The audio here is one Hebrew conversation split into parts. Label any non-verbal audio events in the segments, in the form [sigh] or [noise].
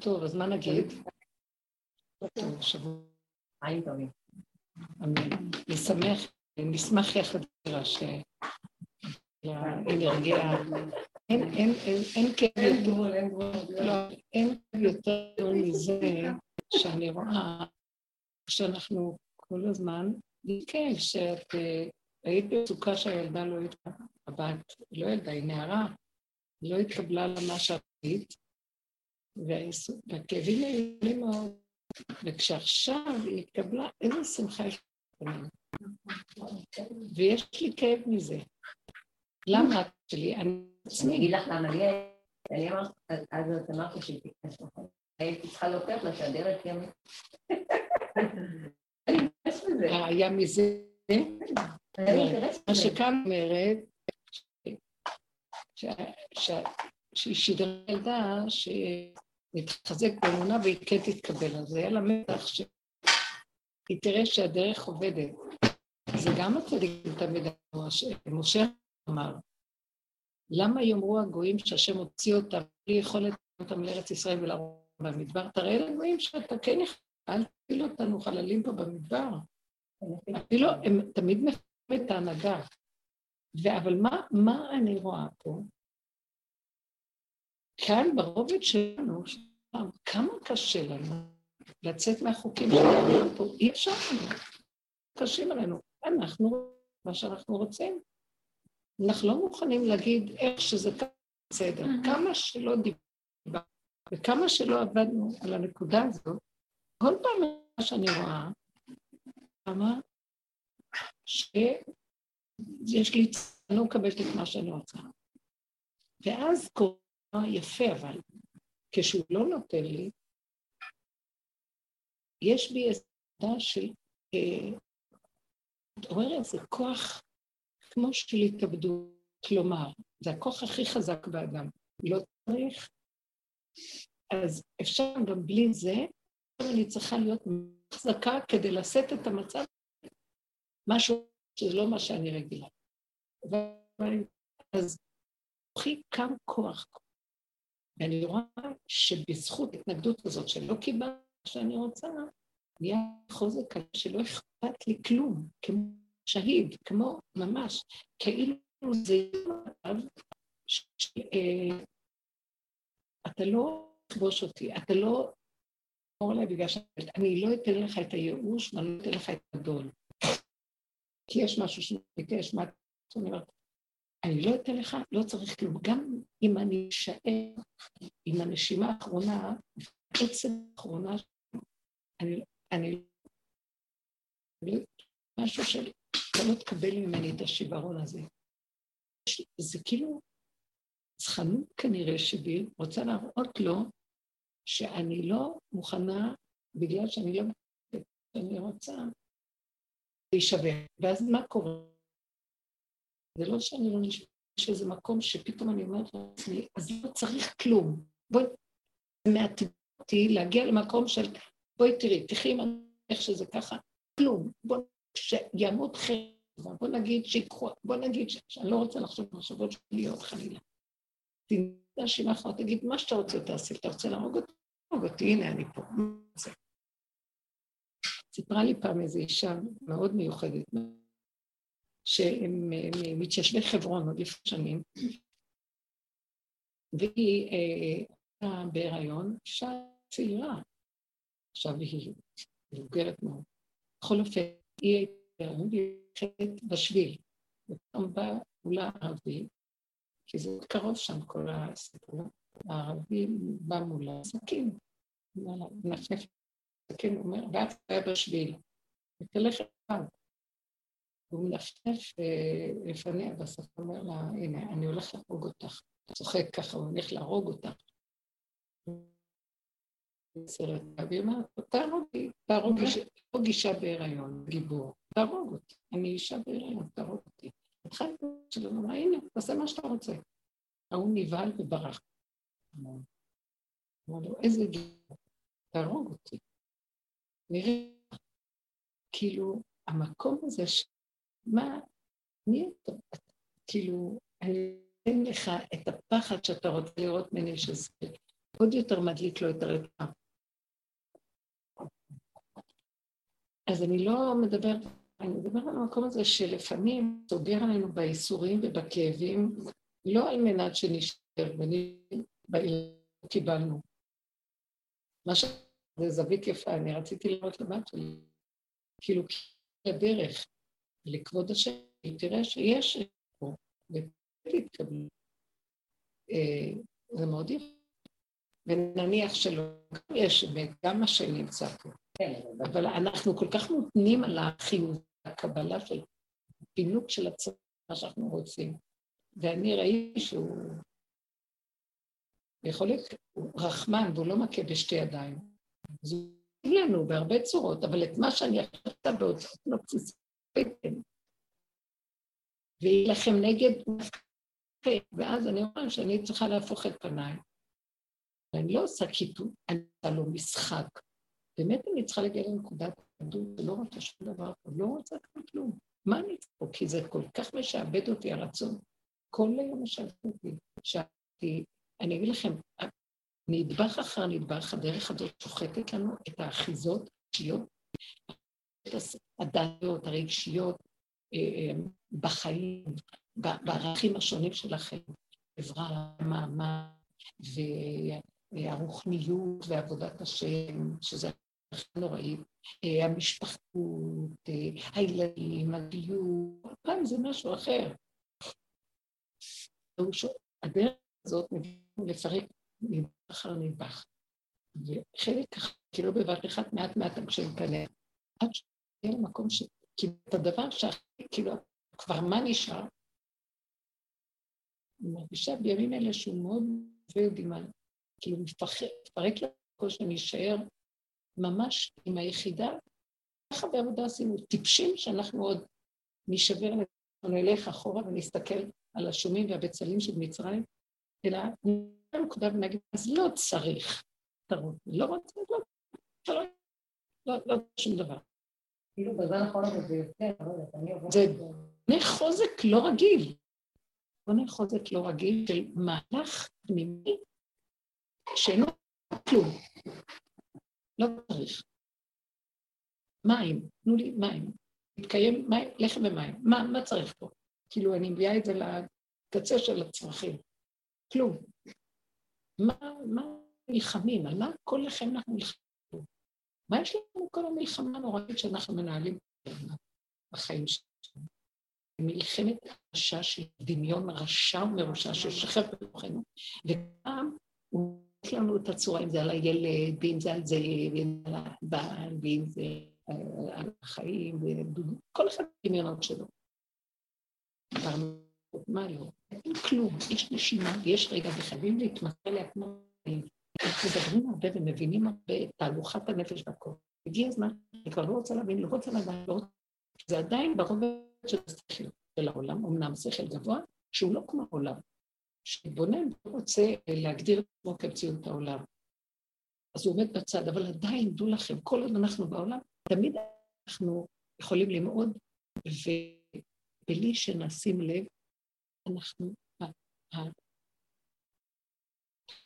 טוב, אז מה נגיד? טוב, שבוע. חיים טובים. אמן. נשמח, נשמח יחד איתך שהאנרגיה... אין, אין, אין, אין כאב יותר, לא, אין יותר מזה שאני רואה שאנחנו כל הזמן, כן, שאת אה, היית במצוקה שהילדה לא הייתה, הבת לא ילדה, היא נערה, לא התקבלה למה שאת היית, והכאבים היו מאוד, וכשעכשיו היא התקבלה, איזה שמחה יש לי. ויש לי כאב מזה. למה את שלי? אני עצמי. אני אגיד לך למה לי, אני אמרתי, אז את אמרת שהיא תיכנס לכם. הייתי צריכה להוכיח לה שהדרך היא... לזה. היה מזה? מה שכאן אומרת, שהיא שידרה ילדה שנתחזק באמונה והיא כן תתקבל. אז היה לה מתח שהיא תראה שהדרך עובדת. זה גם הצדיקים תמיד אמרו, משה אמר, למה יאמרו הגויים שהשם הוציא אותם בלי יכולת אותם לארץ ישראל ולהרוג במדבר? תראה לגויים שאתה כן יכול, אל תפיל אותנו חללים פה במדבר. אפילו הם תמיד מפעמים את ההנהגה. אבל מה, מה אני רואה פה? כאן ברובד שלנו, כמה קשה לנו לצאת מהחוקים שלנו פה, אי אפשר לנו, קשים עלינו. אנחנו, מה שאנחנו רוצים. אנחנו לא מוכנים להגיד איך שזה ככה בסדר. כמה שלא דיברנו וכמה שלא עבדנו על הנקודה הזאת, כל פעם מה שאני רואה, כמה שיש לי, אני לא מקבלת את מה שאני רוצה. ואז קורה יפה, אבל כשהוא לא נותן לי, יש בי עמדה של... אה, מתעורר איזה כוח כמו של התאבדות, כלומר, זה הכוח הכי חזק באדם, לא צריך, אז אפשר גם בלי זה, אני צריכה להיות חזקה כדי לשאת את המצב, משהו שזה לא מה שאני רגילה. אז כוחי קם כוח, ואני רואה שבזכות ההתנגדות הזאת שלא קיבלתי שאני רוצה, נהיה חוזק שלא אכפת לי כלום, כמו שהיד, כמו ממש, כאילו זה מצב שאתה לא תכבוש אותי, אתה לא תאמר אליי בגלל שאני לא אתן לך את הייאוש ואני לא אתן לך את הגדול. כי יש משהו שאני ביקש, מה אני אומרת, אני לא אתן לך, לא צריך כלום. גם אם אני אשאר עם הנשימה האחרונה, עצם האחרונה, אני, אני, משהו של אתה לא תקבל ממני את השיוורון הזה. זה כאילו צחנות כנראה שבי, רוצה להראות לו שאני לא מוכנה, בגלל שאני לא שאני רוצה, להישבר. ואז מה קורה? זה לא שאני לא נשמע, יש איזה מקום שפתאום אני אומרת לעצמי, אז לא צריך כלום. בואי, זה מעטים אותי להגיע למקום של, בואי תראי, תחי עם איך שזה ככה, כלום. בואי שימות חרב, בוא נגיד שיקחו, בוא נגיד שאני לא רוצה לחשוב במחשבות שלי עוד חלילה. תנסה אחת, תגיד מה שאתה רוצה תעשה, אתה רוצה להרוג אותי? להרוג אותי, הנה אני פה. סיפרה לי פעם איזו אישה מאוד מיוחדת, שהם מתיישבי חברון עוד לפני שנים, והיא הייתה בהיריון, אישה צעירה, עכשיו היא מבוגרת מאוד. בכל אופן, היא הייתה הולכת בשביל, ופתאום בא אולה ערבי, כי זה קרוב שם כל הסיפור, הערבי בא מולה, סכין, מנפנף סכין, הוא אומר, ואת היה בשביל, ותלך אחד. והוא מנפנף אה, לפניה, בסוף אומר לה, הנה, אני הולך להרוג אותך. צוחק ככה, הוא הולך להרוג אותך. והיא אומרת, תהרוג אותי, תהרוג אישה בהיריון, גיבור, תהרוג אותי, אני אישה בהיריון, תהרוג אותי. התחלתי שלנו, אמרה, הנה, תעשה מה שאתה רוצה. ההוא נבהל וברח. אמר לו, איזה גיבור, תהרוג אותי. נראה, כאילו, המקום הזה. מה, מי אתה? כאילו, אני אתן לך את הפחד שאתה רוצה לראות ממני שזה עוד יותר מדליק לו את הרצפה. אז אני לא מדברת, אני מדברת על המקום הזה שלפעמים סוגר עלינו בייסורים ובכאבים, לא על מנת שנשאר, ונשאר, קיבלנו. מה ש... זה זווית יפה, אני רציתי לראות לבת שלי, כאילו, הדרך לכבוד השם, תראה שיש פה, ותתקבלו. אה, זה מאוד יפה. ונניח שלא, גם יש אמת, גם השם נמצא פה. כן, אבל אנחנו כל כך מותנים על החיוב, הקבלה של פינוק של הצבא שאנחנו רוצים. ואני ראיתי שהוא יכול להיות, הוא רחמן והוא לא מכה בשתי ידיים. יגיד לנו בהרבה צורות, אבל את מה שאני עכשיו בהוצאות נפסיסות, ויהיה לכם נגד, ואז אני אומרת שאני צריכה להפוך את פניי. אני לא עושה קיטון, אני עושה לו משחק. באמת אני צריכה להגיע לנקודת עדות, ולא רוצה שום דבר, לא רוצה כלום. מה אני פה? כי זה כל כך משעבד אותי הרצון. כל היום משעבד אותי. שאלתי, אני אגיד לכם, נדבך אחר נדבך, הדרך הזאת שוחטת לנו את האחיזות האישיות, הדעיות, הרגשיות, אה, אה, בחיים, בערכים השונים שלכם, חברה, מעמד, והרוחניות ועבודת השם, שזה הכי נוראי, אה, המשפחתות, הילדים, הדיור, פעם זה משהו אחר. הדרך הזאת מביאים לפרק נדבך אחר נדבך. וחלק ככה, כאילו בבת אחת מעט מעט כשהם פניה, עד שיהיה למקום ש... כאילו את הדבר שהכי, כאילו, כבר מה נשאר? אני מרגישה בימים אלה שהוא מאוד עובד עם ה... כאילו מפרק לכל שאני אשאר ממש עם היחידה. ככה בעבודה עשינו טיפשים שאנחנו עוד נשבר, נלך אחורה ונסתכל על השומים והבצלים של מצרים, אלא נקודה ונגיד, אז לא צריך אתה לא רוצה, לא, לא, לא, לא שום דבר. כאילו בזמן האחרון הזה זה יותר, לא אני עוברת... זה בני חוזק לא רגיל. בני חוזק לא רגיל של מהלך פנימי שאינו כלום. לא צריך. מים, תנו לי מים. מתקיים מים, לחם ומים. מה, מה צריך פה? כאילו, אני מביאה את זה לקצה של הצרכים. כלום. מה, מה נלחמים? על מה כל לכם אנחנו נלחמים? מה יש לנו כל המלחמה הנוראית שאנחנו מנהלים בחיים שלנו? מלחמת רשע של דמיון רשע ומרושע ששכב בתוכנו, וגם הוא יש לנו את הצורה, אם זה על הילד, ואם זה על זה, ואם זה על הבעל, ואם זה על החיים, וכל אחד דמיונות שלו. מה לא? אין כלום, יש נשימה ויש רגע, וחייבים כמו... אנחנו מדברים הרבה ומבינים הרבה את תהלוכת הנפש והכל. הגיע הזמן, אני כבר לא רוצה להבין, לא רוצה לדעת, לא רוצה... זה עדיין ברובד של השכל של העולם, אמנם שכל גבוה, שהוא לא כמו העולם. שבונן רוצה להגדיר את עצמו כמציאות העולם. אז הוא עומד בצד, אבל עדיין, דעו לכם, כל עוד אנחנו בעולם, תמיד אנחנו יכולים ללמוד, ובלי שנשים לב, אנחנו,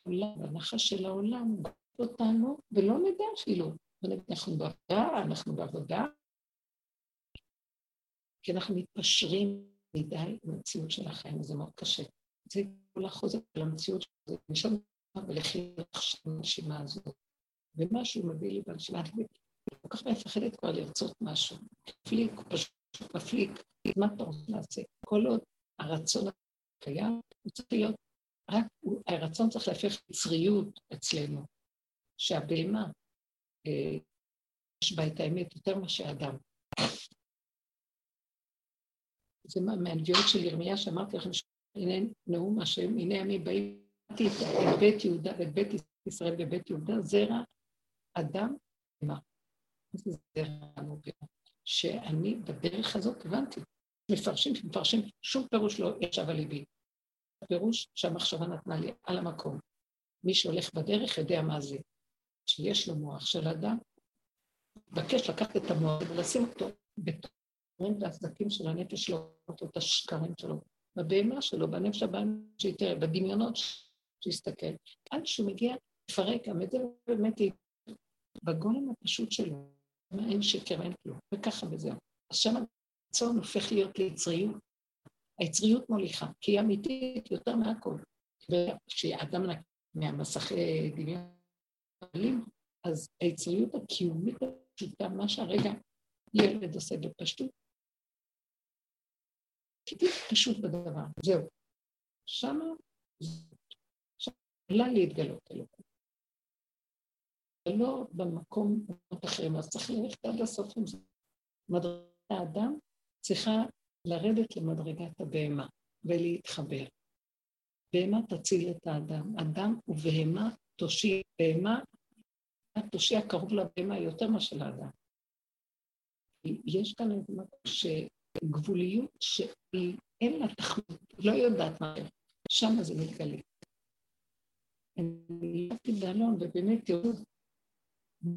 העולם, הנחש של העולם, אותנו, ולא נדע אפילו. אנחנו בעבודה, אנחנו בעבודה, כי אנחנו מתפשרים מדי עם המציאות של החיים, וזה מאוד קשה. זה כל החוזק של המציאות של נשאר ולחיות עכשיו בנשימה הזאת. ומשהו מביא לי בנשימה, אני כל כך מפחדת כבר לרצות משהו. פליק, פשוט מפליק, מה אתה רוצה לעשות? כל עוד הרצון הקיים, הוא צריך להיות, רק הרצון צריך להפך יצריות אצלנו, שהבהמה, אה, יש בה את האמת יותר מאשר אדם. זה מהנביאות של ירמיה שאמרתי לכם, הנה נאום השם, הנה אני באתי את בית יהודה ואת בית ישראל ובית יהודה, זרע אדם, מה? זה זרע מוביל? שאני בדרך הזאת הבנתי, מפרשים, מפרשים, שום פירוש לא ישב על ליבי. הפירוש שהמחשבה נתנה לי על המקום. מי שהולך בדרך יודע מה זה. שיש לו מוח של אדם, מבקש לקחת את המוח ולשים אותו בתורים והסדקים של הנפש שלו, אותו את השקרים שלו, בבהמה שלו, בנפש שיתראה, בדמיונות שיסתכל, עד שהוא מגיע לפרק גם את זה, באמת בגולם הפשוט שלו, אין שקר, אין כלום, וככה וזהו. אז שם הרצון הופך להיות ליצריות. היצריות מוליכה, כי היא אמיתית יותר מהכל. וכשאדם מהמסכי דמיון, אז היצריות הקיומית הפשוטה, מה שהרגע ילד עושה בפשטות, פשוט בדבר, זהו. שמה, יכולה להתגלות אלוקות. ולא במקום אחרים, אז צריך ללכת עד הסוף עם זה. מדרגת האדם צריכה לרדת למדרגת הבהמה ולהתחבר. בהמה תציל את האדם, אדם ובהמה תושיע, בהמה תושיע קרוב לבהמה יותר מאשר לאדם. יש כאן איזה מקום שגבוליות שהיא, אין לה תחמות, לא יודעת מה, שם זה מתגלה. אני ישבתי באלון, ובאמת תראו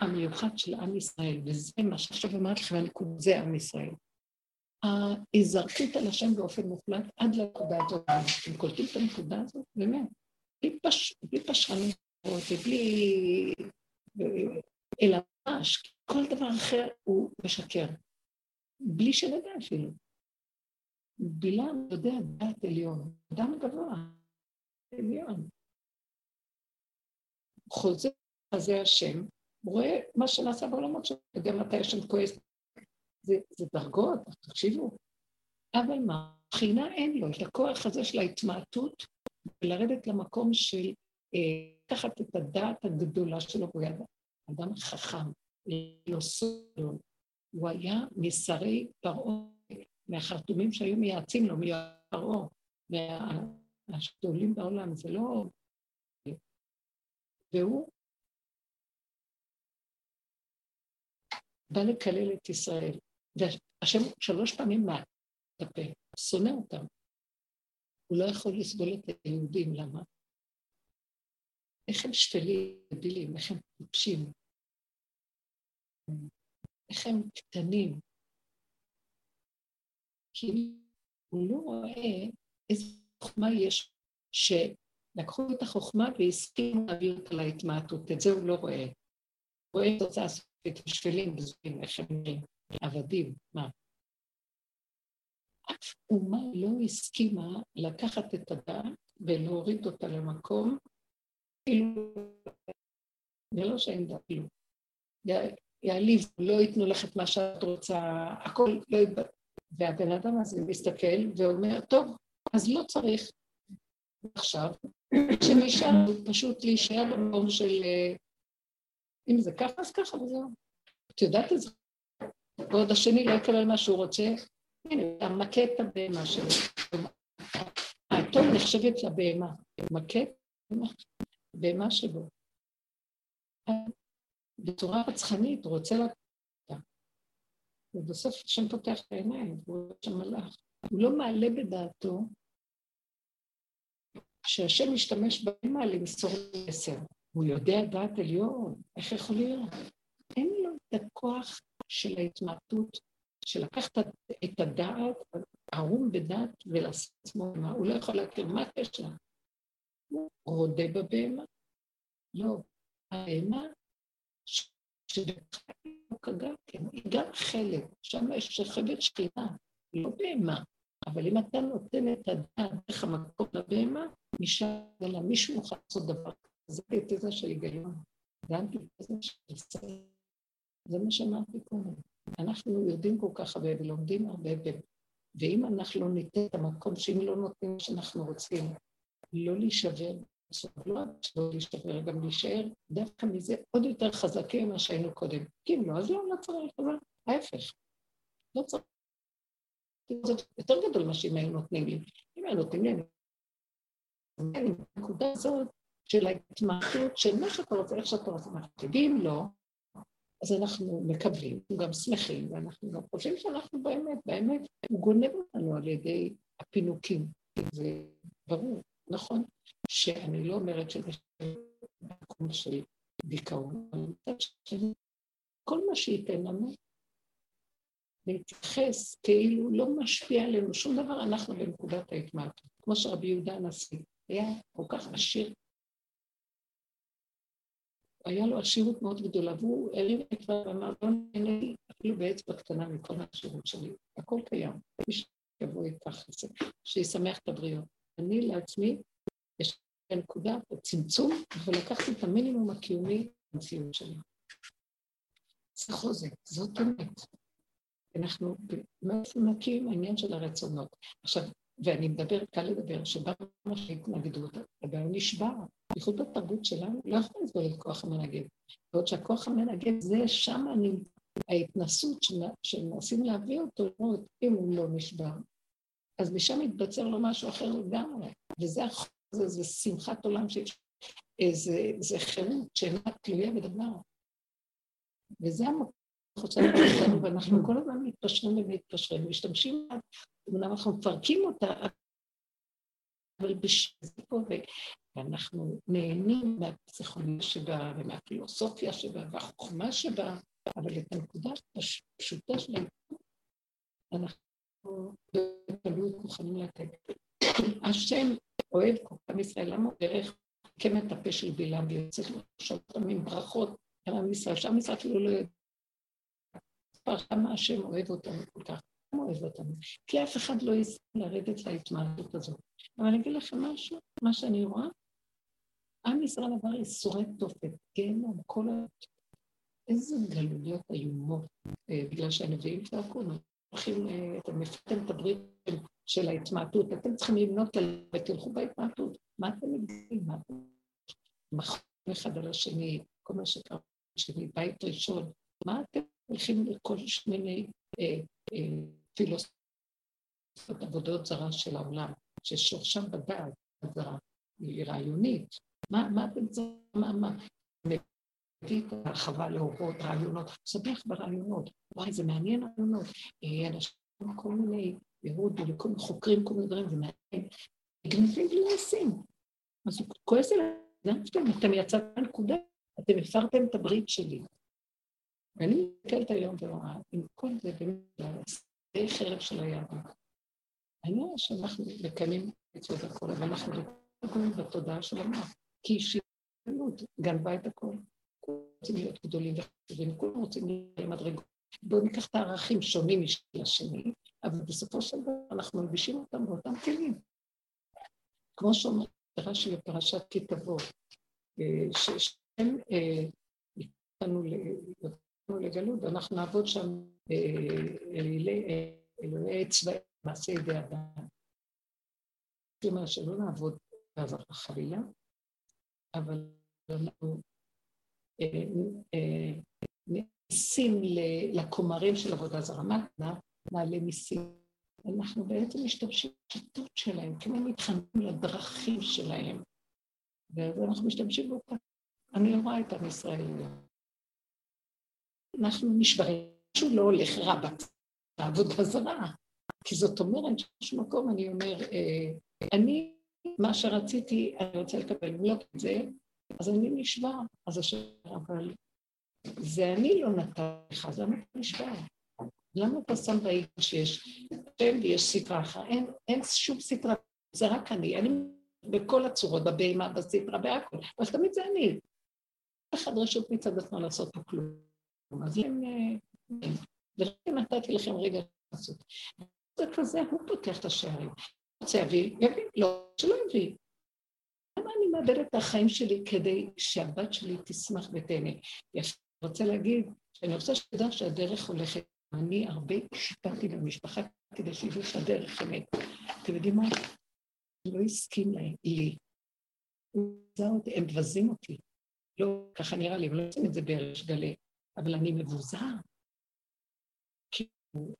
המיוחד של עם ישראל, וזה מה שעכשיו אמרתי לכם, זה עם ישראל. ההיזרקות על השם באופן מוחלט עד לנקודה הזאת. אתם קולטים את הנקודה הזאת? באמת. בלי, פש... בלי פשרנות ובלי... אלא ממש, כל דבר אחר הוא משקר. בלי שנדע אפילו. בלעם יודע דעת עליון, אדם גבוה, עליון. חוזר חזה השם, רואה מה שנעשה בעולמות שלו, יודע מתי השם כועס זה, זה דרגות, תקשיבו. אבל מה, מבחינה אין לו את הכוח הזה של ההתמעטות ולרדת למקום של אה, לקחת את הדעת הגדולה שלו, הוא היה אדם חכם, לא סוד, הוא היה משרי פרעה, מהחרטומים שהיו מייעצים לו, מפרעה, מהשתולים בעולם, זה לא... והוא בא לקלל את ישראל. והשם שלוש פעמים מהפה, שונא אותם. הוא לא יכול לסבול את היהודים, למה? איך הם שפלים, דבילים, איך הם טיפשים, איך הם קטנים. כי הוא לא רואה איזה חוכמה יש, שלקחו את החוכמה והסכימו להעביר אותה להתמעטות, את זה הוא לא רואה. הוא רואה את תוצאה סופית, שפלים בזויים, איך הם נראים. עבדים, מה? אף אומה לא הסכימה לקחת את הדעת ולהוריד אותה למקום, כאילו, זה לא שאין דעת, כאילו, יעליב, לא ייתנו לך את מה שאת רוצה, הכל לא יתבטא. והבן אדם הזה מסתכל ואומר, טוב, אז לא צריך עכשיו, שנשאר פשוט להישאר במקום של אה, אם זה ככה, אז ככה וזהו. את יודעת את זה ועוד השני לא יקבל מה שהוא רוצה, הנה, אתה מכה את הבהמה שלו. האתון נחשבת לבהמה, מכה את הבהמה שלו. בצורה רצחנית, הוא רוצה לקחת אותה. ובסוף השם פותח את העיניים, הוא שם מלאך. הוא לא מעלה בדעתו שהשם משתמש בהמה למסור מסר. הוא יודע דעת עליון, איך יכול להיות? אין לו את הכוח של ההתמעטות, של לקחת את הדעת, ערום בדעת ולעשות עצמו מה, הוא לא יכול להכיר מה הקשר. הוא רודה בבהמה. לא, הבהמה שבחלק גם כן, היא גם חלק, שם יש שכבת שכינה, לא בהמה, אבל אם אתה נותן את הדעת דרך המקום לבהמה, משם מישהו יכול לעשות דבר כזה. זה של היגיון, זה אנטיתזה של סדר. זה מה שאמרתי קודם. אנחנו יודעים כל כך הרבה ולומדים הרבה, ואם אנחנו לא ניתן את המקום, שאם לא נותנים מה שאנחנו רוצים, לא להישבר, לא להישבר, גם להישאר דווקא מזה עוד יותר חזקים ממה שהיינו קודם. כי אם לא, אז לא, לא צריך, אבל ההפך. לא צריך. זה יותר גדול ממה שאם היו נותנים לי. אם היו נותנים לי, אני... הנקודה הזאת של ההתמעטות של מה שאתה רוצה, איך שאתה רוצה. ואם לא, אז אנחנו מקבלים, גם שמחים, ואנחנו גם חושבים שאנחנו באמת, באמת, הוא גונב אותנו על ידי הפינוקים. זה ברור, נכון, שאני לא אומרת שזה מקום של דיכאון, כל מה שייתן לנו, להתייחס כאילו לא משפיע עלינו שום דבר, אנחנו בנקודת ההתמעטות. כמו שרבי יהודה הנשיא היה כל כך עשיר היה לו עשירות מאוד גדולה, והוא הרים את ואמר, לא נהנה לי אפילו באצבע קטנה מכל העשירות שלי, הכל קיים, מי שיבוא ייקח את זה, שישמח את הבריאות. אני לעצמי, יש לי נקודה בצמצום, ולקחתי את המינימום הקיומי במציאות שלי. זה חוזק, זאת אמת. אנחנו מאיפה נקים העניין של הרצונות. עכשיו, ואני מדבר, קל לדבר, שבא ממש להתנגדות, הוא נשבר. בייחוד בתרבות שלנו, לא יכול לסבול את כוח המנגד. בעוד שהכוח המנגד זה שם אני, ההתנסות שמנסים להביא אותו, לא, אם הוא לא נשבר. אז משם מתבצר לו משהו אחר לגמרי. וזה החוק הזה, זה שמחת עולם, ש... זה, זה חירות שאינה תלויה בדבר. וזה המקום חושבת [coughs] ואנחנו כל הזמן מתפשרים ומתפשרים, משתמשים אמנם אנחנו מפרקים אותה, אבל בשביל פה, ואנחנו נהנים מהפסיכולוגיה שבה, ומהפילוסופיה שבה, והחוכמה שבה, אבל את הנקודה הפשוטה שלה, אנחנו בגלות מוכנים לתת. השם אוהב כל עם ישראל, למה הוא דרך קמת כן הפה של בלעם ויוצא לו עכשיו תמיד ברכות, גם עם ישראל, שם ישראל אפילו לא יודע כמה השם אוהב אותנו כל כך, כמה אוהב אותנו, כי אף אחד לא יסכים לרדת להתמעטות הזאת. אבל אני אגיד לכם משהו, מה שאני רואה, עם ישראל עבר ייסורי תופת, גיהנום, כל ה... איזה גלויות איומות, אה, בגלל שהנביאים צעקו, הולכים, אה, אתם מפתחים את הברית של ההתמעטות, אתם צריכים לבנות על... ותלכו בהתמעטות. מה אתם מגדילים? מה אתם... מחום אחד על השני, כל מה שקרה שני, בית ראשון, מה אתם הולכים לכל מיני אה, אה, פילוסופיות עבודות זרה של העולם, ששורשם בדעת זרה, היא רעיונית. מה, אתם צריכים, מה, מה? מביא את החווה להורות, רעיונות, שמח ברעיונות. וואי, זה מעניין רעיונות. אה, אנשים כל מיני, יהוד וכל מיני חוקרים, כל מיני דברים, זה מעניין. מגניבים בלי לשים. אז הוא כועס עליהם, אתם יצאתם מהנקודה, אתם הפרתם את הברית שלי. ואני מסתכלת היום ורואה, עם כל זה באמת, זה חרב של היהדות. רואה שאנחנו מקיימים מצוות הכל, אבל אנחנו מקיימים בתודעה של המוח, כי אישיות גנבה את הכל. כולם רוצים להיות גדולים וחשובים, כולם רוצים להיות למדרגות. בואו ניקח את הערכים שונים משל השני, אבל בסופו של דבר אנחנו מלבישים אותם באותם כלים. כמו שאומר רש"י בפרשת כי תבוא, אה, ששם איתנו אה, לגלות, ואנחנו נעבוד שם אה, אלוהי צבאי, מעשה ידי אדם. כלומר, שלא נעבוד בעבר החבילה, אבל אנחנו ניסים לכומרים של עבודה זרה. מה נעלה מיסים? אנחנו בעצם משתמשים בשיטות שלהם, כמו מתחננים לדרכים שלהם, ואז אנחנו משתמשים באותה. אני רואה את עם ישראל אנחנו נשברים, משהו לא הולך רע בעבודה זרה. כי זאת אומרת, באיזשהו מקום אני אומר, אה, אני, מה שרציתי, אני רוצה לקבל, אם לא זה, אז אני נשבר. אז השאלה, אבל זה אני לא נתן לך, אז למה אתה נשבר? למה אתה שם בעיגל שיש שם ויש ספרה אחת? אין, אין שום ספרה, זה רק אני. אני בכל הצורות, בבהמה, בספרה, בהכל, אבל תמיד זה אני. אחד רשות מצד עצמו לעשות פה כלום. אז אם... ורק נתתי לכם רגע לעשות. זה כזה, הוא פותח את השערים. רוצה להביא, יביא, לא, שלא יביא. למה אני מאבדת את החיים שלי כדי שהבת שלי תשמח ותהנה? יפה, רוצה להגיד שאני רוצה שתדע שהדרך הולכת. אני הרבה שיפרתי במשפחה כדי שידעו שהדרך אמת. אתם יודעים מה? לא הסכים לי. הם מבזים אותי. לא, ככה נראה לי, הם לא עושים את זה בריש גלי. אבל אני מבוזה. כאילו,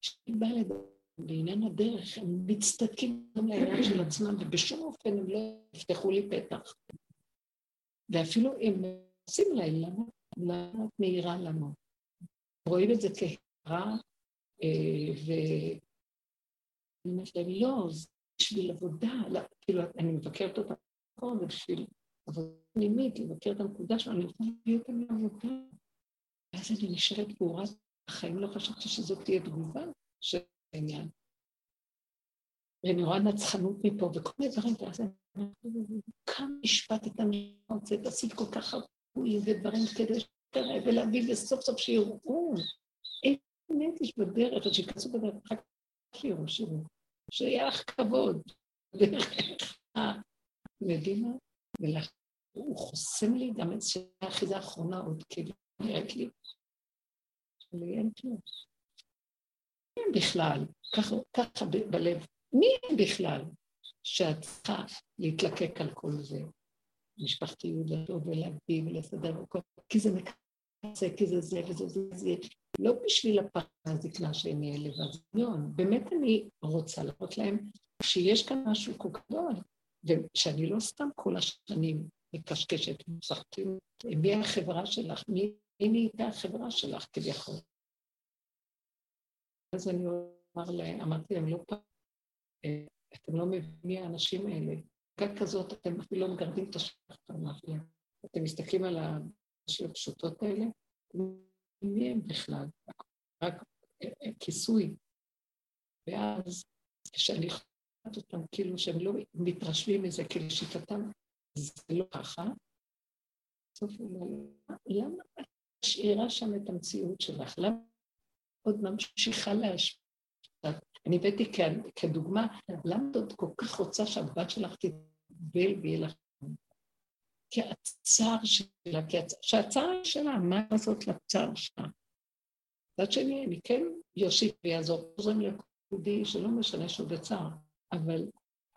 כשאני באה לדבר בעניין הדרך, הם מצטדקים גם לעניין של עצמם, ובשום אופן הם לא יפתחו לי פתח. ואפילו אם עושים להם, למה? למה את מעירה לנו? רואים את זה כהערה, אה, ו... אני אומרת להם, לא, זה בשביל עבודה, לא, כאילו, אני מבקרת אותה, זה בשביל עבודה פנימית, לבקר את הנקודה שלו, אני רוצה להביא אותה לעבודה. ואז אני נשארת פעורה בחיים, לא חשבתי שזאת תהיה תגובה של העניין. ואני רואה נצחנות מפה וכל מיני דברים, ואז אני אומרת, כמה השפטת את זה, ועשית כל כך הרבה ודברים כדי שתראה ולהביא, וסוף סוף שיראו. איזה נפש בדרך, ושייכנסו בדרך, כך שיראו, שיראו. שיהיה לך כבוד. ה... יודעים מה? הוא חוסם לי גם את זה האחיזה האחרונה עוד כאילו נראית לי. לי אין כלום. מי הם בכלל? ככה בלב. מי הם בכלל שאת צריכה להתלקק על כל זה? משפחתיות לבוא ולהביא ולסדר וכל כי זה מקצה, כי זה זה וזה זה זה. לא בשביל הפחד הזקנה שהם יהיה לבזיון. באמת אני רוצה להראות להם שיש כאן משהו כל גדול, ושאני לא סתם כל השנים מקשקשת, משחקים, מי החברה שלך? מי, נהייתה החברה שלך כביכול? אז אני אומר להם, אמרתי להם, לא פעם, אה, אתם לא מבינים מי האנשים האלה. כאן כזאת אתם אפילו לא מגרדים את השטח המאפיה. אתם מסתכלים על האנשים הפשוטות האלה, מי הם בכלל? רק אה, אה, כיסוי. ואז כשאני חושבת אותם, כאילו שהם לא מתרשמים מזה, כי לשיטתם זה לא ככה. בסוף הוא אומר, למה את משאירה שם את המציאות שלך? למה עוד ממשיכה להשפיע? אני הבאתי כדוגמה, למה את כל כך רוצה שהבת שלך תתבל ויהיה לך... כי הצער שלה, כי הצער, שהצער שלה, מה לעשות לצער שלה? מצד שני, אני כן יוסיף ויעזור, עוזרים ליהודי שלא משנה שהוא בצער, אבל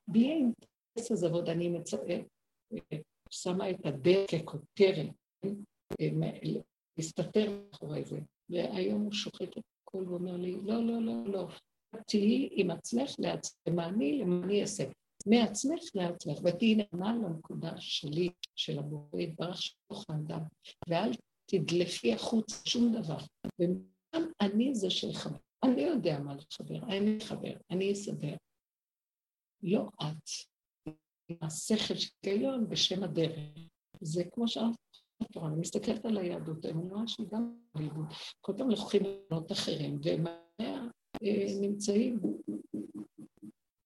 בלי האינטרס הזה, ועוד אני מצפה, שמה את הדרך ככותרת, להסתתר מאחורי זה. והיום הוא שוחק את הכל ואומר לי, לא, לא, לא, לא, תהיי עם עצמך לעצמך, למעני, למעני אעשה. מעצמך לעצמך, ותהיי נאמנה לנקודה שלי, של הבורא יתברך שתוך האדם, ואל תדלפי החוצה שום דבר. וגם אני זה שחבר. אני יודע מה לחבר, אני חבר, אני אסדר. לא את. השכל של היגיון בשם הדרך. זה כמו שאמרת, אני מסתכלת על היהדות, רואה שהיא גם בלבוד. כל פעם לוקחים בנות אחרים, והם אה, נמצאים.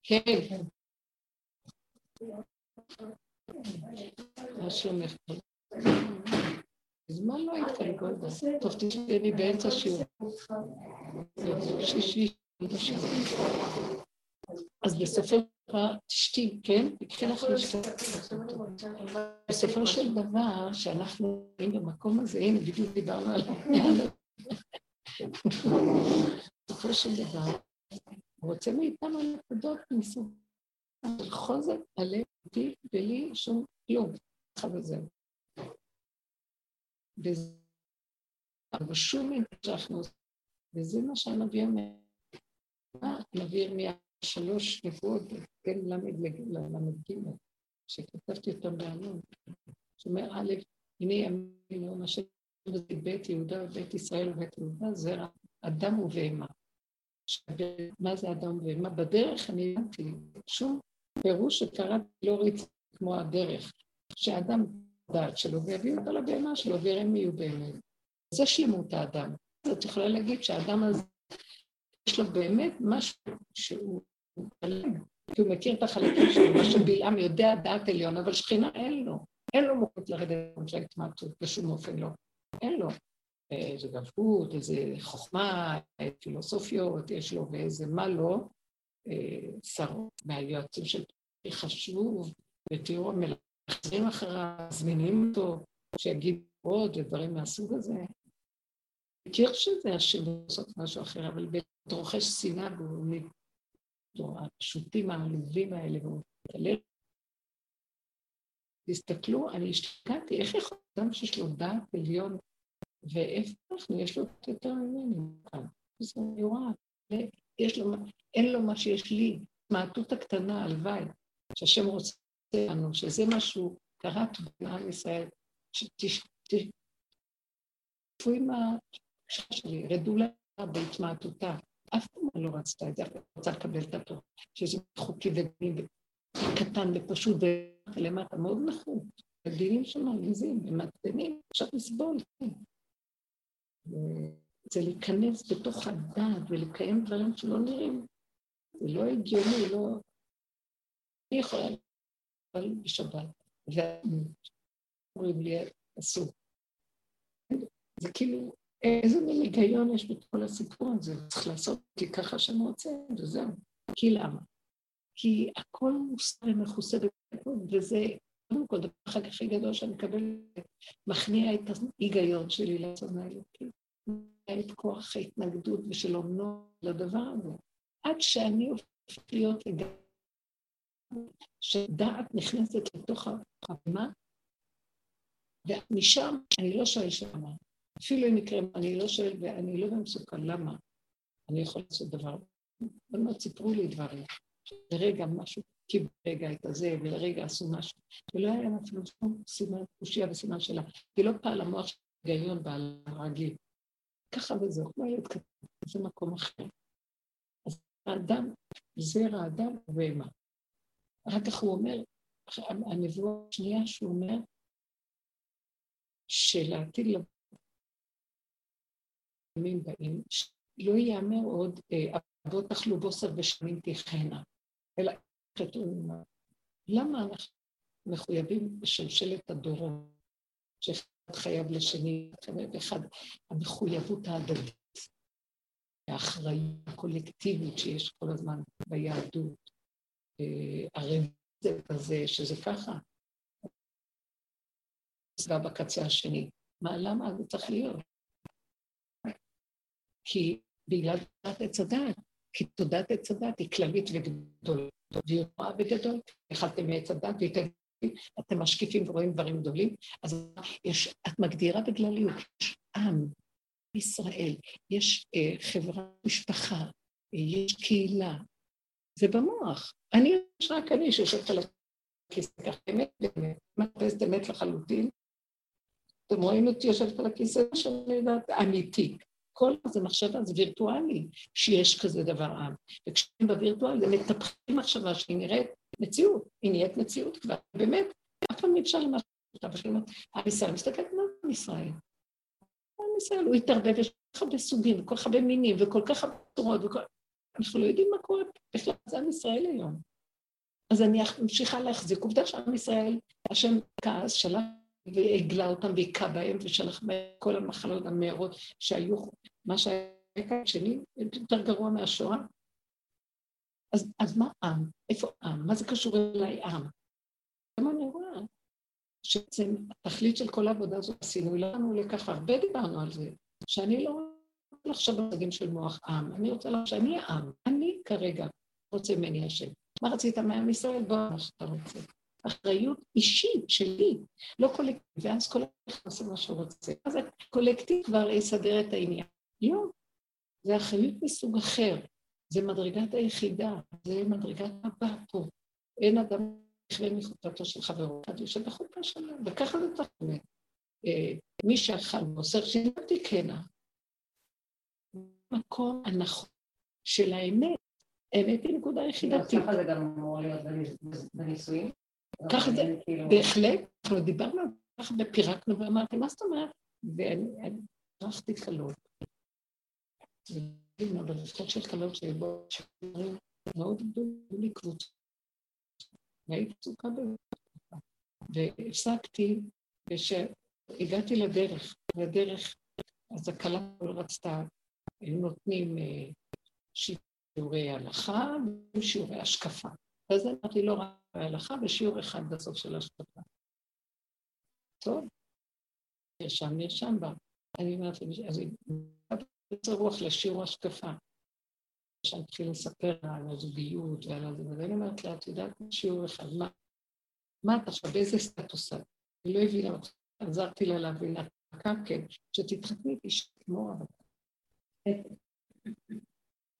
כן. מה שלומך? מזמן לא היית כאן. טוב, תשבי, אני באמצע שיעור. אז בסופו תשתי, כן? תקחי לך לשתות. בסופו של דבר, שאנחנו נמצאים במקום הזה, הנה, בדיוק דיברנו על [laughs] בסופו של דבר, הוא רוצה מאיתנו נקודות מסוג של חוזק הלב איתי בלי שום כלום, ככה וזהו. אבל שום מיני שאנחנו עושים, וזה מה שהנביא אומר. הנביא ירמיה שלוש נבואות, כן, ל"ג, שכתבתי אותם בעמוד, שאומר, א', הנה ימים יום השם בית יהודה ובית ישראל ובית יהודה, זרע אדם ובהמה. מה זה אדם ובהמה? בדרך אני הבנתי, שום פירוש שקראתי לא ריץ כמו הדרך, שאדם דעת שלו ויביא אותו לבהמה שלו ויראה יהיו באמת. זה שלמות האדם. אז את יכולה להגיד שהאדם הזה, יש לו באמת משהו שהוא כי הוא מכיר את החלקים שלו, מה שבלעם יודע דעת עליון, אבל שכינה אין לו. אין לו מוכנות לרדת של ההתמעטות, בשום אופן לא. אין לו. איזה גבות, איזה חוכמה, פילוסופיות, יש לו ואיזה מה לא. שרות מהיועצים של חשבו, ותראו, מלחזרים אחריו, מזמינים אותו, שיגיד עוד ודברים מהסוג הזה. מכיר שזה השם לעשות משהו אחר, אבל בתרוחש שנאה והוא הפשוטים העלובים האלה, והוא מתעלל. תסתכלו, אני השתגעתי, איך יכול אדם שיש לו דעת עליון, ואיפה אנחנו, יש לו יותר ממני. כאן. זה לו, אין לו מה שיש לי, מעטות הקטנה, הלוואי, שהשם רוצה לנו, שזה משהו, קרה בעם ישראל, שתשתפו עם הקשה שלי, רדו לה בהתמעטותה, אף פעם לא רצתה את זה, רצה לקבל את התורה, שזה חוקי ודין וקטן ופשוט ולמטה, מאוד נחות. הדינים שם עליזים ומתנים, אפשר לסבול. זה להיכנס בתוך הדעת ולקיים דברים שלא נראים זה לא הגיוני, לא... אני יכולה אבל בשבת, ואומרים לי, אסור. זה כאילו, איזה מין היגיון יש בכל הסיפור הזה, צריך לעשות כי ככה שאני רוצה, וזהו. כי למה? כי הכל מוסר ומכוסה בכל, וזה קודם כל, הדבר אחר כך הכי גדול שאני מקבל, מכניע את ההיגיון שלי לעצון האלוקי, את כוח ההתנגדות ושל אומנו לדבר הזה, עד שאני הופכת להיות שדעת נכנסת לתוך הבמה, ומשם אני לא שואל שמה. אפילו אם יקרה, אני לא שואל ואני לא במסוכן, למה? אני יכול לעשות דבר. בנות סיפרו לי דברים, לרגע משהו קיבלו רגע את הזה, ולרגע עשו משהו, ולא היה להם אפילו שום סימן קושייה וסימן שלה, כי לא פעל המוח של היגיון בעל הרגיל. ככה וזהו, לא היה כזה, זה מקום אחר. אז האדם, זרע האדם ובהמה. אחר כך הוא אומר, הנבואה השנייה שהוא אומר, שלעתיד לבוא ימים באים, לא ייאמר עוד אה, אבות אכלו בוסר ושמים תכהנה, אלא חטאו למה אנחנו מחויבים בשלשלת הדורות, שאחד חייב לשני, ואחד, המחויבות ההדדית, האחריות הקולקטיבית שיש כל הזמן ביהדות, אה, הרבצת הזה, שזה ככה, בקצה השני. מה, למה זה צריך להיות? כי בגלל תודעת עץ הדעת, כי תודעת עץ הדעת היא כללית וגדולה. והיא רואה בגדול, אכלתם מעץ הדת אתם משקיפים ורואים דברים גדולים, אז יש, את מגדירה בגלליות, יש עם, ישראל, יש אה, חברה, משפחה, יש קהילה, זה במוח. אני, יש רק אני שיושבת על הכיסא ככה, אמת באמת, מחפשת אמת לחלוטין. אתם רואים אותי יושבת על הכיסא שאני יודעת, אמיתי. כל זה מחשבה, זה וירטואלי שיש כזה דבר עם. וכשהם בווירטואל, הם מטפחים מחשבה שהיא נראית מציאות, היא נהיית מציאות כבר. באמת, אף פעם אי אפשר למשהו אותה, עם ישראל מסתכלת מה עם ישראל? עם ישראל, הוא התערבב, יש כל כך הרבה סוגים, וכל כך הרבה מינים, וכל כך הרבה צורות, וכל... אנחנו לא יודעים מה קורה בכלל, זה עם ישראל היום. אז אני ממשיכה להחזיק. עובדה שעם ישראל, השם כעס, שלח והגלה אותם והיכה בהם ושלח בהם כל המחלות המהרות שהיו, מה שהיה כאן שני, יותר גרוע מהשואה. אז, אז מה עם? איפה עם? מה זה קשור אליי עם? למה אני רואה שבעצם התכלית של כל העבודה הזאת עשינו, לנו לכך, הרבה דיברנו על זה, שאני לא רוצה לחשוב במושגים של מוח עם, אני רוצה לחשוב שאני העם, אני כרגע רוצה ממני השם. מה רצית מעם ישראל? בוא, מה שאתה רוצה. אחריות אישית שלי, לא קולקטיב, ואז כל אחד עושה מה שהוא רוצה. אז הקולקטיב כבר יסדר את העניין. לא, זה אחריות מסוג אחר, זה מדרגת היחידה, זה מדרגת הבא פה. אין אדם נכווה מחופתו של חברו, יושב בחופה שלו, וככה זה להיות. אה, מי שאכל מוסר שילמתי כנה. המקום הנכון של האמת, האמת היא נקודה יחידתית. זה גם אמור להיות בנישואים? ככה זה, כאילו- בהחלט, אנחנו דיברנו על כך ופירקנו ואמרתי, מה זאת אומרת? ואני ערכתי קלות. אבל לפחות של קלות שהיו בו שרים מאוד גדולים לי קבוצות. והייתי צוקה בזה. והפסקתי, וכשהגעתי לדרך, לדרך, אז הכלה רצתה, היו נותנים אה, שיעורי הלכה ושיעורי השקפה. ואז אמרתי, לא רק בהלכה, ושיעור אחד בסוף של השקפה. טוב, נרשם, נרשם בה. אני אומרת, אז היא יוצא רוח לשיעור השקפה. שאני התחיל לספר על הזוגיות ועל זה, ואני אומרת לה, את יודעת, שיעור אחד, מה? את עכשיו, באיזה סטטוס את? היא לא הבינה, עזרתי לה להבין, כן, שתתחתני איתי כמו אבל.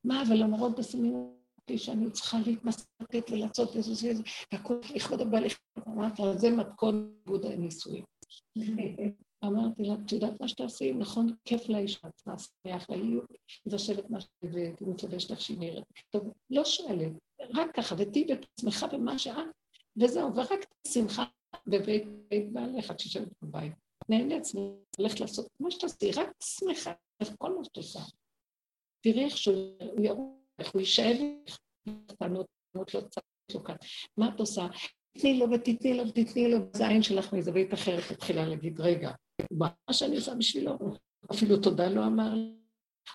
מה, אבל למרות בסמינר חשבתי שאני צריכה להתמסקת ולעשות איזה זה, והכל לכבוד הבעל אמרתי לה, זה מתכון עיבוד הנישואים. אמרתי לה, את יודעת מה שתעשי? נכון, כיף לאישה, את שמח לה, היא מבשלת מה ומתלבשת לך שהיא נראית. טוב, לא שואלת, רק ככה, ותהיי בעצמך במה שאת, וזהו, ורק שמחה בבית בעלך, את שישבת בבית. נהנה עצמי, הולכת לעשות מה שתעשי, רק שמחה, כל מה שאת עושה. תראי איך שהוא ירוק איך הוא יישאב, טענות, טענות לא צריך לו כאן. מה את עושה? תתני לו ותתני לו ותתני לו, זה העין שלך מזווית אחרת, תתחילה להגיד, רגע, מה שאני עושה בשבילו? אפילו תודה לא אמר לי.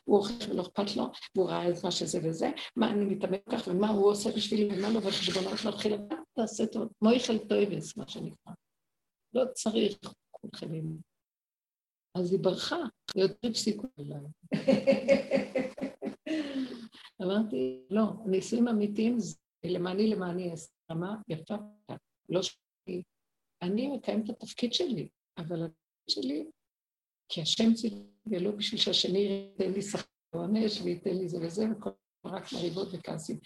הוא אוכל ולא אכפת לו, והוא ראה את מה שזה וזה, מה אני מתאמן כך ומה הוא עושה בשבילי ומה לא, וחשבונות להתחיל, תעשה טוב, מויכל טויבס, מה שנקרא. לא צריך כולכם. אז היא ברחה, יותר הפסיקו אליי. [laughs] אמרתי, לא, נישואים אמיתיים זה למעני למעני הסכמה יפה, לא שלי. אני מקיים את התפקיד שלי, אבל התפקיד שלי, כי השם ציווה, ולא בשביל שהשני ייתן לי שכר ועונש וייתן לי זה וזה, וכל רק מריבות וכעסים.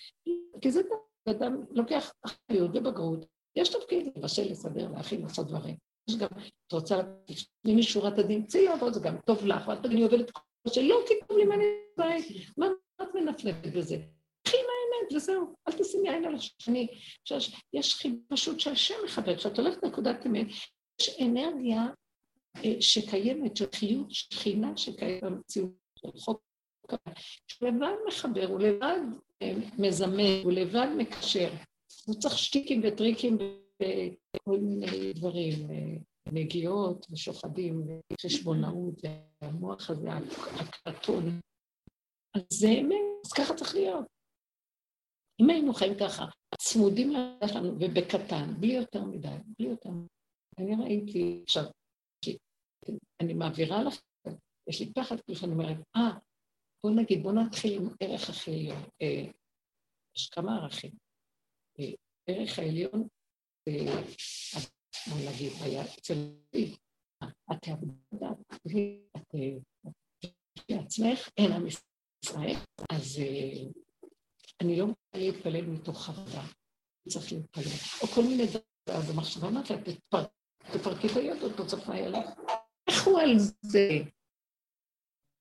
כי זה אדם לוקח אחריות ובגרות, יש תפקיד לבשל, לסדר, להכין, לעשות דברים. יש גם, את רוצה לפנים משורת הדין, צאי לעבוד, זה גם טוב לך, ואת תגידי, עובדת כל שלא, כי טוב לי מה אני בבית, מה מנפנפת בזה? קחי האמת וזהו, אל תשימי עין על השני. יש פשוט שהשם מכבד, כשאת הולכת לנקודת אמת, יש אנרגיה אה, שקיימת, של חיות שכינה שקיימת במציאות של חוק שהוא לבד מחבר, הוא לבד אה, מזמן, הוא לבד מקשר. הוא צריך שטיקים וטריקים וכל מיני דברים, אה, נגיעות ושוחדים וחשבונאות, והמוח הזה, הקרטון. אז זה אמת, אז ככה צריך להיות. אם היינו חיים ככה, צמודים לנו ובקטן, בלי יותר מדי, בלי יותר מדי. אני ראיתי, עכשיו, אני מעבירה לכם, יש לי פחד כפי שאני אומרת, אה, בואו נגיד, בואו נתחיל עם ערך הכי עליון. אה, יש כמה ערכים. אה, ערך העליון, אה, בואו נגיד, היה אצל לי, את עבודה, את לעצמך, אין ישראל, אז אני לא רוצה להתפלל מתוך חרדה, צריך להתפלל, או כל מיני דברים, אז המחשבה אומרת לה, תפרקי את הידות, לא צריך מה לך. לכו על זה.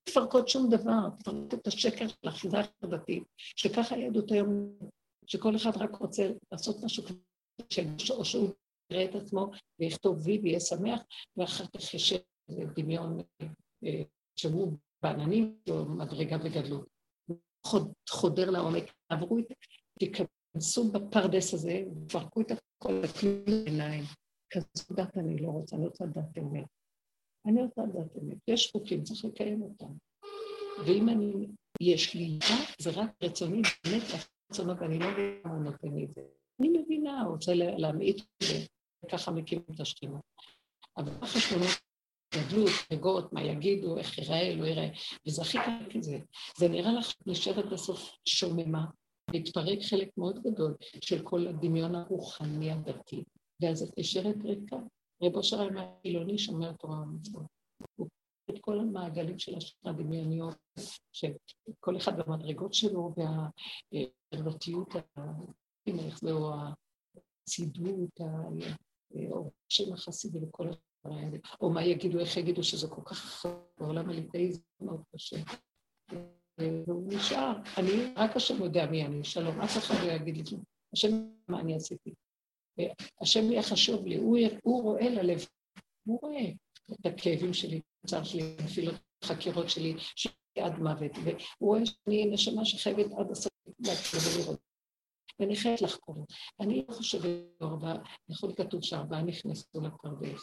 תפרקות שום דבר, תפרקו את השקר של האחיזה החרדתית, שככה היהדות היום, שכל אחד רק רוצה לעשות משהו כזה, או שהוא יראה את עצמו ויכתוב וי ויהיה שמח, ואחר כך יש דמיון אה, שהוא בעננים או מדרגה וגדלות. חודר לעומק, עברו את... תיכנסו בפרדס הזה, תפרקו את הכל, תקלו לעיניים. כזאת דת אני לא רוצה, אני רוצה דת אמת. אני רוצה לדעת אמת. יש חוקים, צריך לקיים אותם. ואם אני, יש לי זה רק רצוני באמת רצונות, ואני לא מבינה מה נותן לי את זה. אני מבינה, רוצה להמעיט וככה מקימים את השכינה. אבל החשבונות, גדלות, נגות, מה יגידו, איך ייראה, לא ייראה, וזה הכי קל כזה. זה נראה לך נשארת בסוף שוממה, להתפרק חלק מאוד גדול של כל הדמיון הרוחני הדתי, ואז את נשארת ריקה. רב אושר היה מהחילוני שומר תורה ומצוות. הוא את כל המעגלים של הדמיוניות, שכל אחד במדרגות שלו, והחברתיות, זהו הצידות, האורשים החסידי וכל. או מה יגידו, איך יגידו שזה כל כך בעולם הליטאי, זה מאוד קשה. והוא נשאר. אני, רק השם יודע מי אני, שלום, אף אחד לא יגיד לי. השם, מה אני עשיתי? השם יהיה חשוב לי, הוא, הוא רואה ללב, הוא רואה את הכאבים שלי, את הצער שלי, אפילו את החקירות שלי, שלי עד מוות, והוא רואה שאני נשמה שחייבת עד הסוף להתחיל ולראות. ואני חייבת לחקור. אני לא חושבת ארבעה, יכול כתוב שארבעה נכנסו לפרדס.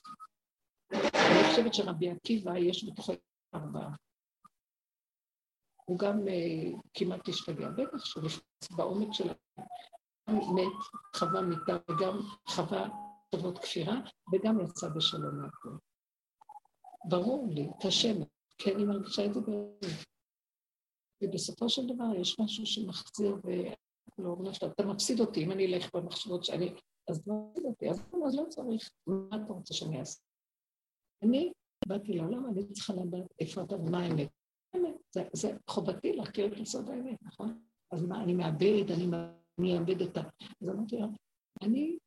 אני חושבת שרבי עקיבא יש בתוכו ארבעה. הוא גם uh, כמעט השתגע, בטח שהוא נכנס בעומק של מת, חווה מיתה וגם חווה טובות כפירה, וגם יצא בשלום מהכל. ברור לי, את השם, כי אני מרגישה את זה באמת. ובסופו של דבר יש משהו שמחזיר ולא אומר שאתה אתה מפסיד אותי, אם אני אלך במחשבות שאני... אז לא מפסיד אותי, אז לא, אז לא צריך. מה אתה רוצה שאני אעשה? אני באתי לעולם, אני צריכה לדעת איפה אתה ומה האמת. זה, זה חובתי להכיר את יסוד האמת, נכון? אז מה, אני מאבד, אני אאבד אותה. אז אמרתי לה, אני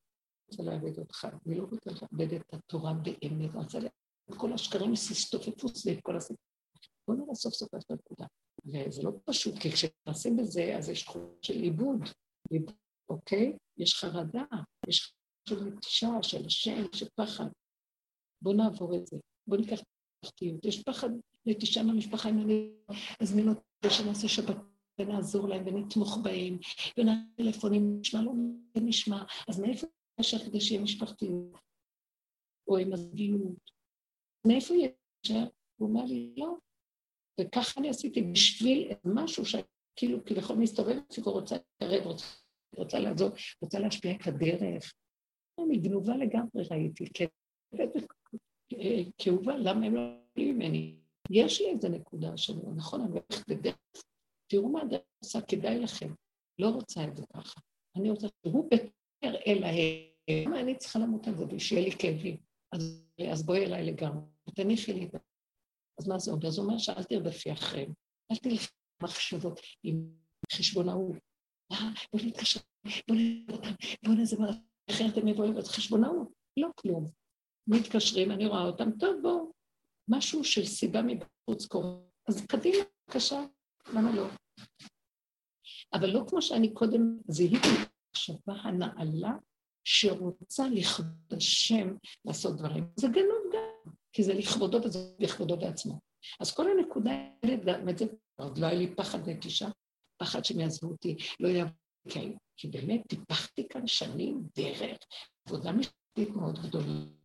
רוצה לאבד אותך, אני לא רוצה לאבד את התורה באמת, אני רוצה לאבד את כל השקרים סיסטופפו סביב כל הסיפור. בוא נראה סוף סוף את הנקודה. וזה לא פשוט, כי כשנכנסים בזה, אז יש תחום של עיבוד, אוקיי? יש חרדה, יש של נטישה, של השם, של פחד. בוא נעבור את זה, בוא ניקח את הפחתיות. יש פחד נטישה מהמשפחה, אם אני אזמין אותה שנעשה שבת ונעזור להם ונתמוך בהם, ונעשה טלפונים, נשמע לא נשמע, אז מאיפה יש כדי שיהיה משפחתיות? או עם הזוגיות? מאיפה יש? הוא אומר לי, לא. וככה אני עשיתי בשביל משהו שכאילו כביכול מסתובב אצלי ורוצה להתקרב, רוצה, רוצה לעזור, רוצה להשפיע את הדרך. אני גנובה לגמרי ראיתי, כאובה, למה הם לא עולים ממני? יש לי איזה נקודה שאני אומר, נכון, אני הולכת בדרך, תראו מה הדרך עושה, כדאי לכם. לא רוצה את זה ככה. אני רוצה שהוא בטר אל ההם. למה אני צריכה למות על זה ושיהיה לי כאבים? אז, אז בואי אליי לגמרי, תניחי לי את זה. אז מה זה אומר? זה אומר שאל תרדפי אחריהם, אל תלכי מחשבות עם חשבונאות. אה, בוא נתקשר, בוא נראה אותם, בוא נזה אחרת הם יבואו לבית חשבונאות. לא כלום. מתקשרים, אני רואה אותם, טוב, בואו. משהו של סיבה מבחוץ קורה. אז קדימה, בבקשה, למה לא? אבל לא כמו שאני קודם זיהיתי את המחשבה הנעלה שרוצה לכבוד השם לעשות דברים. זה גנוב גם, כי זה לכבודו וזה לכבודו בעצמו. אז כל הנקודה האלה, את זה, עוד לא היה לי פחד נטישה, פחד שהם יעזבו אותי, לא יעברו, כי, כי באמת טיפחתי כאן שנים דרך, עבודה משפטית מאוד גדולה.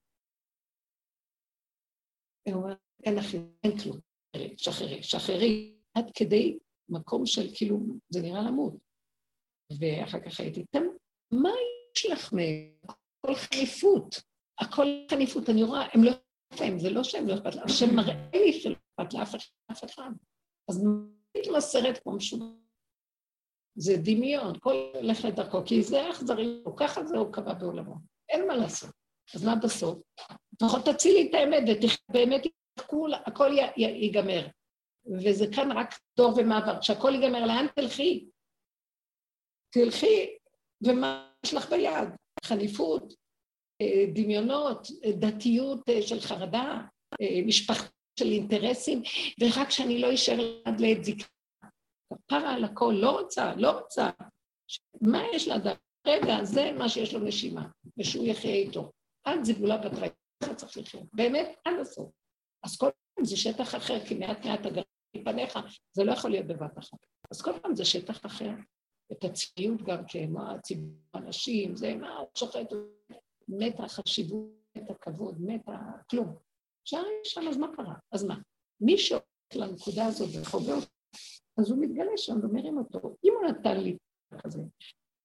אין לכם, אין כלום, שחררי, שחררי, עד כדי מקום של כאילו, זה נראה למות. ואחר כך הייתי, מה יש לך מכל חניפות? הכל חניפות, אני רואה, הם לא להם, זה לא שהם לא אכפת להם, השם מראה לי שלא אכפת לאף אחד. אז מתמסרת כמו משהו. זה דמיון, כל הולך לדרכו, כי זה אכזרי, ככה זה הוא קבע בעולמו. אין מה לעשות. אז מה בסוף? לפחות תצילי את האמת ובאמת הכל ייגמר. וזה כאן רק דור ומעבר. כשהכל ייגמר, לאן תלכי? תלכי, ומה יש לך ביד? חניפות, אה, דמיונות, דתיות אה, של חרדה, אה, משפחה של אינטרסים, ורק שאני לא אשאר עד לעת זקנה. כפרה על הכל, לא רוצה, לא רוצה. מה יש לאדם? רגע, זה מה שיש לו נשימה, ושהוא יחיה איתו. עד זיגולה בתריה, ככה צריך לחיות. באמת, עד הסוף. אז כל פעם זה שטח אחר, כי מעט מעט הגרם מפניך, זה לא יכול להיות בבת אחת. אז כל פעם זה שטח אחר. את הצביעות גם כן, מה הציבור, האנשים, זה מה שוחט, מת החשיבות, מת הכבוד, מת כלום. אפשר שם, אז מה קרה? אז מה? מי שהולך לנקודה הזאת וחווה אותה, אז הוא מתגלה שם ומרים אותו. אם הוא נתן לי כזה,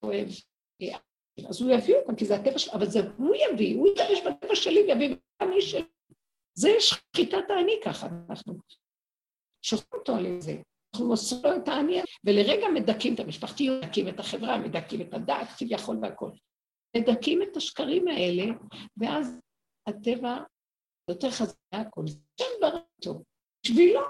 אוהב, אה, אז הוא יביא אותם, כי זה הטבע שלו, אבל זה הוא יביא, הוא ישתמש בטבע שלי ויביא אני שלי. זה שחיטת האני ככה, אנחנו שופטים אותו על זה. אנחנו מוסרים את האני, ולרגע מדכאים את המשפחתיות, מדכאים את החברה, מדכאים את הדעת, כביכול והכול. מדכאים את השקרים האלה, ואז הטבע יותר חזק מהכל. שם ברא אותו, בשבילו.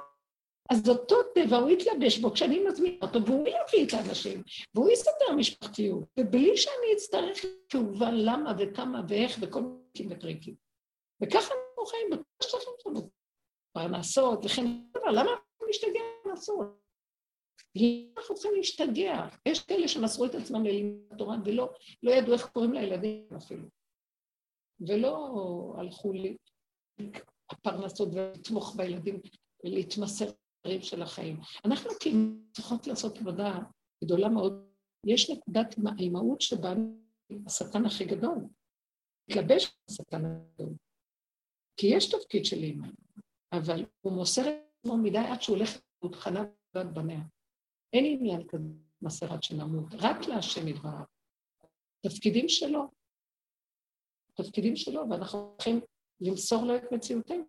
אז אותו טבע הוא יתלבש בו כשאני מזמינה אותו, והוא יביא את האנשים, והוא יסתדר משפחתיות, ובלי שאני אצטרך כאובה למה וכמה ואיך וכל מיני וטריקים. וככה אנחנו חיים בכל השטחים שלנו. פרנסות וכן הלאה, למה אנחנו משתגע פרנסות? אנחנו צריכים להשתגע. יש כאלה שמסרו את עצמם ללימוד התורה ולא לא ידעו איך קוראים לילדים אפילו. ולא הלכו לי הפרנסות ולתמוך בילדים ולהתמסר לדברים של החיים. אנחנו כאילו צריכות לעשות עבודה גדולה מאוד. יש נקודת האימהות שבה השטן הכי גדול. מתלבש השטן הגדול. כי יש תפקיד של אימא, אבל הוא מוסר את עצמו מדי עד שהוא הולך להתחנה ועד בניה. אין עניין כזה מסרת שנמות, רק להשם ידבריו. תפקידים שלו, תפקידים שלו, ואנחנו צריכים למסור לו את מציאותנו,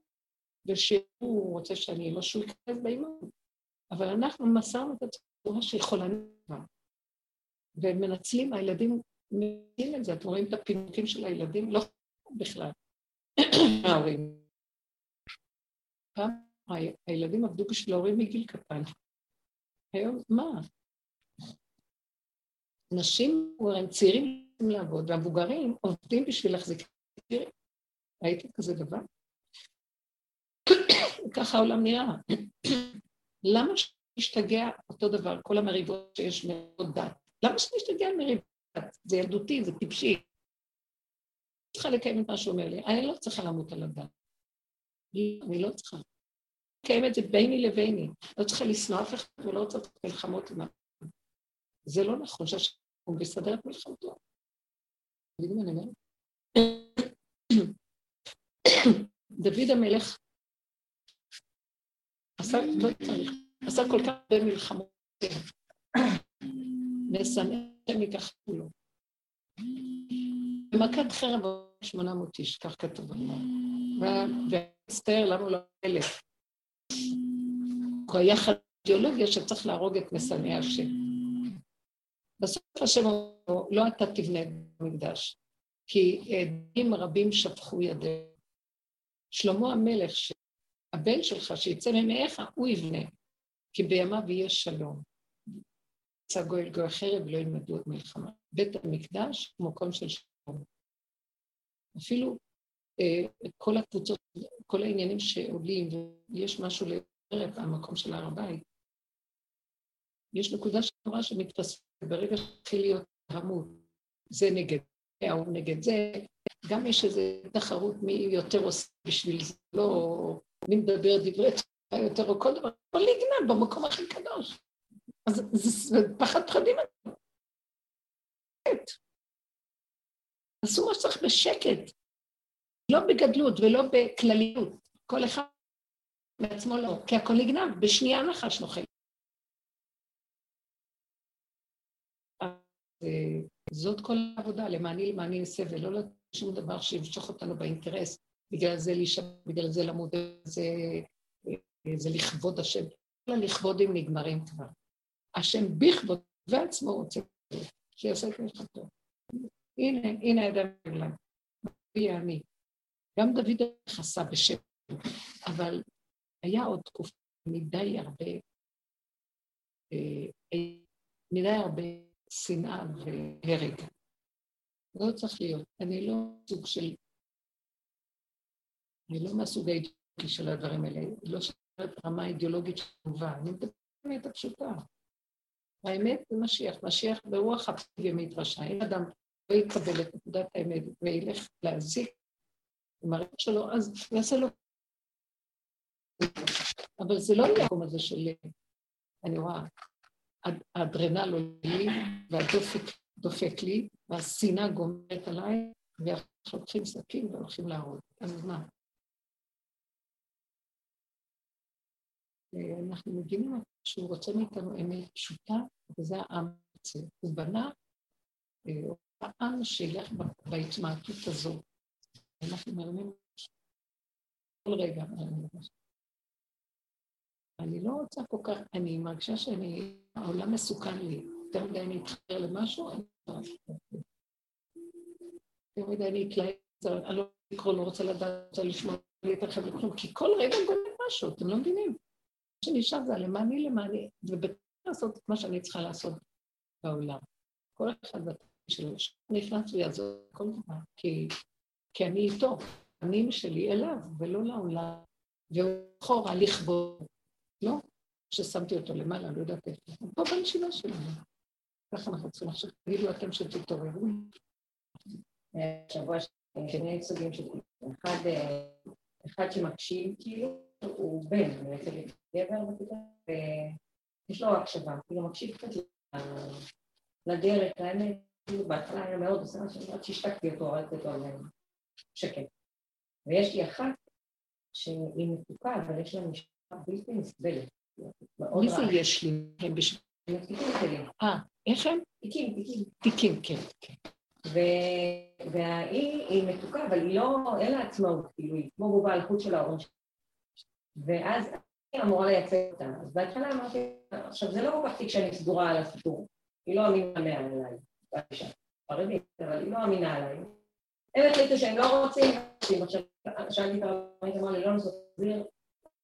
ושהוא רוצה שאני לא שהוא ייכנס באימון. אבל אנחנו מסרנו את הצורה שיכולה נדבר. ומנצלים, הילדים מבינים את זה, אתם רואים את הפינוקים של הילדים? לא בכלל. [clears throat] ההורים. פעם הילדים עבדו בשביל ההורים מגיל קטן. היום, מה? נשים, הם צעירים לעבוד, והמבוגרים עובדים בשביל להחזיק צעירים. ראיתם כזה דבר? ככה העולם נראה. למה שנשתגע אותו דבר, כל המריבות שיש מאוד דת? למה שנשתגע על מריבות? זה ילדותי, זה טיפשי. צריכה לקיים את מה שהוא אומר לי. אני לא צריכה למות על הדת. אני לא צריכה. לקיים את זה ביני לביני. לא צריכה לשנוא אף אחד ולא רוצה מלחמות עם זה לא נכון שהשם מסדר את מלחמתו. אני? [coughs] דוד המלך עשה, לא צריך, עשה כל כך הרבה מלחמות, משנא השם ייקח לו. במכת חרב 800 איש, כך כתוב בגמרא. והצטער למה לא אלף. הוא היה חד אידיאולוגיה שצריך להרוג את משנאי השם. בסוף השם אומר, לא אתה תבנה במקדש, כי עדים רבים שפכו ידיהם. שלמה המלך, הבן שלך שיצא ממאיך, הוא יבנה, כי בימיו יהיה שלום. יצא גואל גוי חרב ולא ילמדו את מלחמה. בית המקדש הוא מקום של שלום. אפילו אה, כל הקבוצות, כל העניינים שעולים, ויש משהו לערב המקום של הר הבית, יש נקודה של תורה שמתפספת ברגע שהתחיל להיות המות, זה נגד זה, ההוא נגד זה, גם יש איזו תחרות מי יותר עושה בשביל זה, לא מי מדבר דברי תורה יותר, או כל דבר, או לגנן במקום הכי קדוש. אז זה פחד פחדים. עשו מה שצריך בשקט, לא בגדלות ולא בכלליות. כל אחד מעצמו לא, כי הכל נגנב, בשנייה נחש נוחל. זאת כל העבודה, למעני למעני אעשה, ולא לתת שום דבר שימשוך אותנו באינטרס, בגלל זה להישאר, בגלל זה למוד, זה, זה לכבוד השם. כל הלכבודים נגמרים כבר. השם בכבוד ועצמו רוצה שיעשה את מלכתו. הנה, הנה הידיים רגליים. יהיה אני. גם דוד חסה בשם, אבל היה עוד תקופה מדי הרבה, אה, מדי הרבה שנאה והרג. לא צריך להיות. אני לא סוג של... אני לא מהסוג האידיאולוגי של הדברים האלה, לא שומעת רמה אידיאולוגית שלובה, אני מדברת באמת הפשוטה. האמת זה משיח, משיח ברוח הפגימית רשע. אם אדם לא יקבל את נקודת האמת וילך להזיק עם הרב שלו, אז יעשה לו... אבל זה לא המקום הזה של... אני רואה, האדרנל עולה לי, והדופק דופק לי, והשנאה גומרת עליי, ואנחנו לוקחים סכין והולכים להרוג. אז מה? אנחנו מבינים שהוא רוצה מאיתנו אמת פשוטה, וזה העם הזה. הוא בנה אה, העם שילך בהתמעטות הזו. אנחנו מרמים כל רגע. אני לא רוצה כל כך, אני מרגישה שאני, העולם מסוכן לי. יותר מדי אני אתחבר למשהו, אני לא יותר מדי אני אתלהב, אני לא לקרוא, לא רוצה לדעת, רוצה לשמוע, לא להתרחב לכלום, כי כל רגע גומר משהו, אתם לא מבינים. שנשאר זה הלמעני למעני, ובטח לעשות את מה שאני צריכה לעשות בעולם. כל אחד בתחום שלו, נכנס ויעזור כל דבר, כי כי אני איתו, הפנים שלי אליו ולא לעולם, והוא אחורה לכבוד, לא? ששמתי אותו למעלה, לא יודעת איפה, הוא פה בנשימה שלנו. ככה אנחנו צריכים עכשיו, תגידו אתם שתתעוררו. שבוע שני סוגים של אחד, אחד שמקשיב כאילו, הוא בן, בעצם גבר בכיתה, ויש לו הקשבה, כאילו מקשיב קצת לדרך, האמת, כאילו בהתחלה היה מאוד עושה משהו, עד שהשתקתי אותו, ראיתי אותו עליהם. שקט. ויש לי אחת שהיא מתוקה, אבל יש לה משפחה בלתי נסבלת. מי זה יש לי? הם בשביל... תיקים שלי. אה, איך הם? תיקים, תיקים. תיקים, כן, כן. והיא היא מתוקה, אבל היא לא, אין לה עצמאות, כאילו, היא כמו בובה על חוט של ההורים שלה. ואז אני אמורה לייצג אותה. אז בהתחלה אמרתי, עכשיו זה לא כל כך תיק שאני סגורה על הסיפור, היא לא אמינה עליי, באישה, אבל היא לא אמינה עליי. הם החליטו שהם לא רוצים, עכשיו שאלתי את הרמית, אמר לי, לא לעשות להחזיר,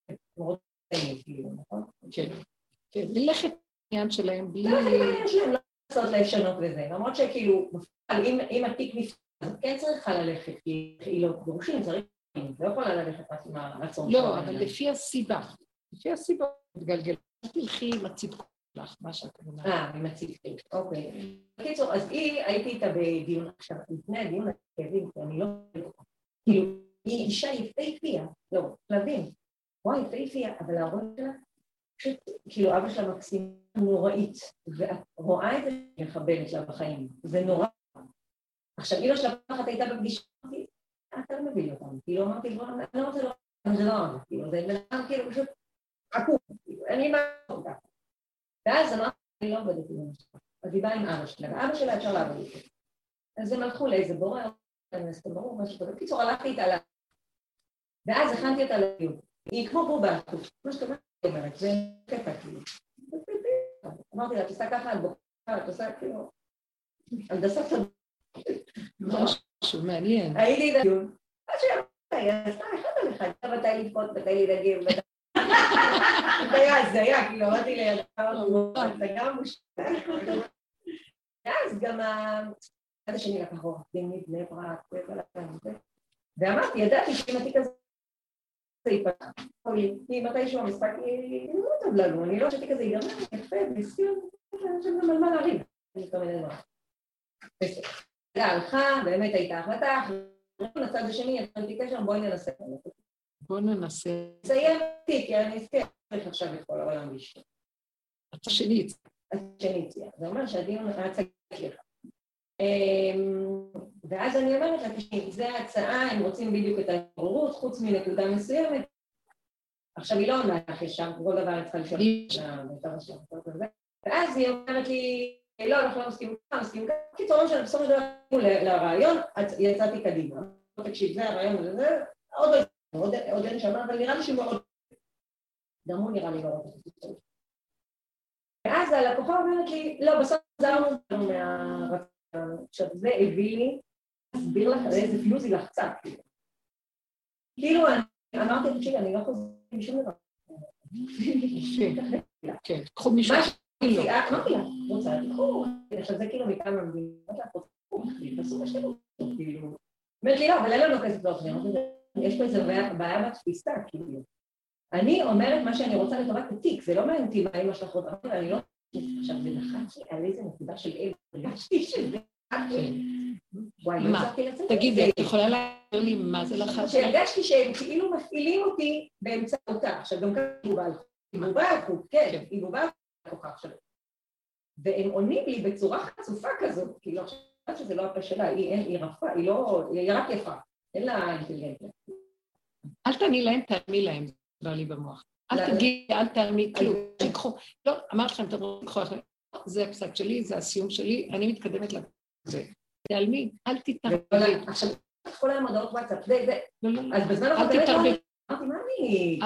הם רוצים, כאילו, נכון? כן, כן, ללכת לעניין שלהם בלי... יש להם לא לעשות לשנות וזה, למרות שכאילו, אם התיק נפתח, כן צריכה ללכת, כי היא לא דורשים, צריך, לא יכולה ללכת רק עם הרצון לא, אבל לפי הסיבה, לפי הסיבה, מתגלגל, אל תלכי עם הציפור. לך, מה שאת אומרת. אה, עם הציפית, אוקיי. בקיצור, אז היא, הייתי איתה בדיון עכשיו, לפני הדיון הכאבים, כי אני לא... כאילו, היא אישה יפהפייה, לא, כלבים. וואי, יפהפייה, אבל ההורים שלה, פשוט, כאילו אבא שלה מקסים נוראית, ואת רואה את זה מחבלת לה בחיים, זה נורא. עכשיו, אימא שלה פעם אחת הייתה בפגישה, מביא אותם, כאילו אמרתי, אני לא רוצה לראות, זה לא אמרתי, כאילו, זה בן אדם כאילו פשוט עקום, כאילו, אין לי מה לעשות ככה. ואז אמרתי, אני לא עובדת עם שלה, אז היא באה עם אבא שלה, ואבא שלה אפשר לעבוד איתו. אז הם הלכו לאיזה בורא, זה ברור, משהו כזה. בקיצור, הלכתי איתה ל... ואז הכנתי אותה לדיון. היא כמו בובה, כמו שאת אומרת, זה קטע כאילו. אמרתי לה, את עושה ככה, את בוחרת, את עושה כאילו... הנדסת משהו מעניין. הייתי בדיון. אז שהיא עשתה אחד על אחד, מתי לבכות, מתי לדגים, זה היה הזיה, כאילו, אמרתי לידה, זה גם מושלם. ואז גם הצד השני לקח עורך דין מבני ברק, ואמרתי, ידעתי שאם התיק הזה ייפתח, כי מתישהו המשחק לא טוב לנו, אני לא שהתיק הזה ייגמר, יפה, אני חושבת גם על מה להריב. הלכה, באמת הייתה החלטה, לצד השני, יצאתי קשר, בואי ננסה. בואי ננסה. נסיים אותי, כי אני אזכה עכשיו את כל העולם לשתות. הצד שני הציע. הצד שני הציע. זה אומר שהדיון היה צריך לך. אמ, ואז אני אומרת לה, תשמעי, זו ההצעה, הם רוצים בדיוק את ההתעוררות, חוץ מנקודה מסוימת. עכשיו, היא לא עונה לך ישר, כל דבר היא צריכה לשאול ואז היא אומרת לי, לא, אנחנו לא מסכימים ככה, מסכימים ככה. קיצור, שאני בסופו של דבר לרעיון, יצאתי קדימה. תקשיב, זה הרעיון עוד לא, עוד אין שם, אבל נראה לי שהוא מאוד... גם הוא נראה לי מאוד... ואז הלקוחה אומרת לי, לא, בסוף חזרנו מהרצון. עכשיו זה הביא לי, אסביר לך על איזה פיוז היא לחצה. כאילו, אמרתי, תקשיבי, אני לא חוזרת משום דבר. כן, קחו מישהו. אמרתי לה, רוצה, תקחו. עכשיו זה כאילו מכמה מדינות, תעשו מה שאתם רוצים, כאילו. אומרת לי, לא, אבל אין לנו כסף לאופניה. יש פה איזה בעיה בתפיסה, כאילו. אני אומרת מה שאני רוצה לטובת התיק, זה לא מעניין אותי מה אמא שלך רוצה, אני לא... עכשיו, זה לחץ לי על איזה נקודה של אל, הרגשתי שזה... וואי, לא הצלחתי לצאת. תגידי, את יכולה להגיד לי מה זה לחץ? שהרגשתי שהם כאילו מפעילים אותי באמצעותה. עכשיו, גם ככה היא בובה חוק. היא בובה על חוק, כן, היא בובה על חוק עכשיו. והם עונים לי בצורה חצופה כזאת, כאילו, עכשיו שזה לא הפה שלה, היא רפה, היא לא, היא רק יפה, אין לה אינטליגנציה. אל תעני להם, תעני להם. בא לי במוח. אל תגיעי, אל תעמי כלום, תיקחו. לא, אמרתי לכם, אתם רוצים לקחו אחרי. זה הפסק שלי, זה הסיום שלי, אני מתקדמת לזה. תעלמי, אל תתערבי. עכשיו, כל היום הודעות וואטסאפ, זה, זה. לא, לא, לא. אז בזמן תתערבי. אמרתי, מה אני...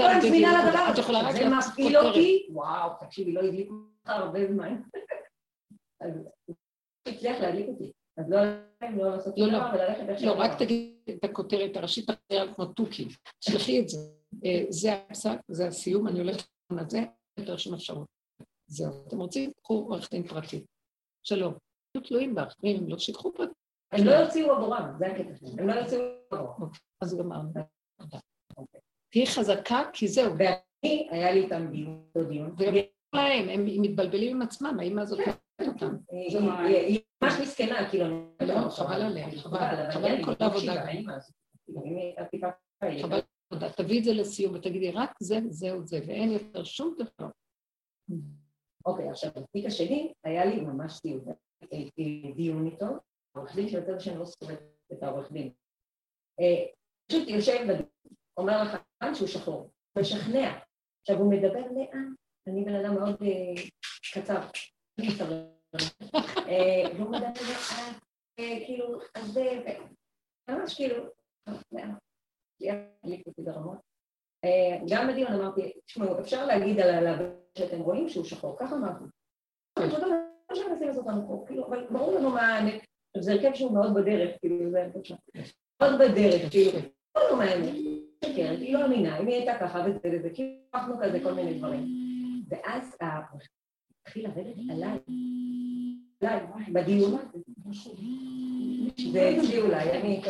אל תתערבי. את יכולה רק זה מפעיל אותי, וואו, תקשיבי, לא הדליק אותך הרבה זמן. [laughs] אז הצליח להדליק אותי. אז לא לא לעשות לא, לא, לא, רק תגיד את הכותרת הראשית, תראה כמו תוכי, תשלחי את זה. אה, זה הפסק, זה הסיום, אני הולכת לזה, יותר שום אפשרות. זהו. אתם רוצים? קחו עורך דין פרטי. שלום. היו תלויים בך, אם לא שיקחו פרטי. הם לא יוציאו עבורם, זה הקטע שלהם. הם לא יוציאו עבורם. אוקיי, אז גמרנו. תהיי חזקה, כי זהו. ואני, היה לי איתם דיון. וגם להם, הם מתבלבלים עם עצמם, האמא הזאת אותם. היא ממש מסכנה, כאילו... לא, חבל עליה, חבל. חבל על כל העבודה. חבל תודה. תביאי את זה לסיום ותגידי, רק זה וזהו זה, ואין יותר שום דבר. אוקיי, עכשיו, בתיק השני, היה לי ממש דיון איתו, עורך דין שיוצא שאני לא סובבת את העורך דין. פשוט יושב אומר לך שהוא שחור, משכנע. עכשיו, הוא מדבר לאן, אני בן אדם מאוד קצר, והוא מדבר לאן, כאילו, אז זה, ממש כאילו, אה, גם בדיון אמרתי, תשמעו, אפשר להגיד על הלבן שאתם רואים שהוא שחור, ככה אמרתי. כאילו, אבל ברור לנו מה. זה הרכב שהוא מאוד בדרך, כאילו, זה. מאוד בדרך, כאילו, ברור מה האמת. היא לא אמינה, אם היא הייתה ככה וזה וזה, כאילו, הפכנו כזה כל מיני דברים. ואז התחיל לרדת עליי, עליי, בדיון, זה אצלי אולי, אני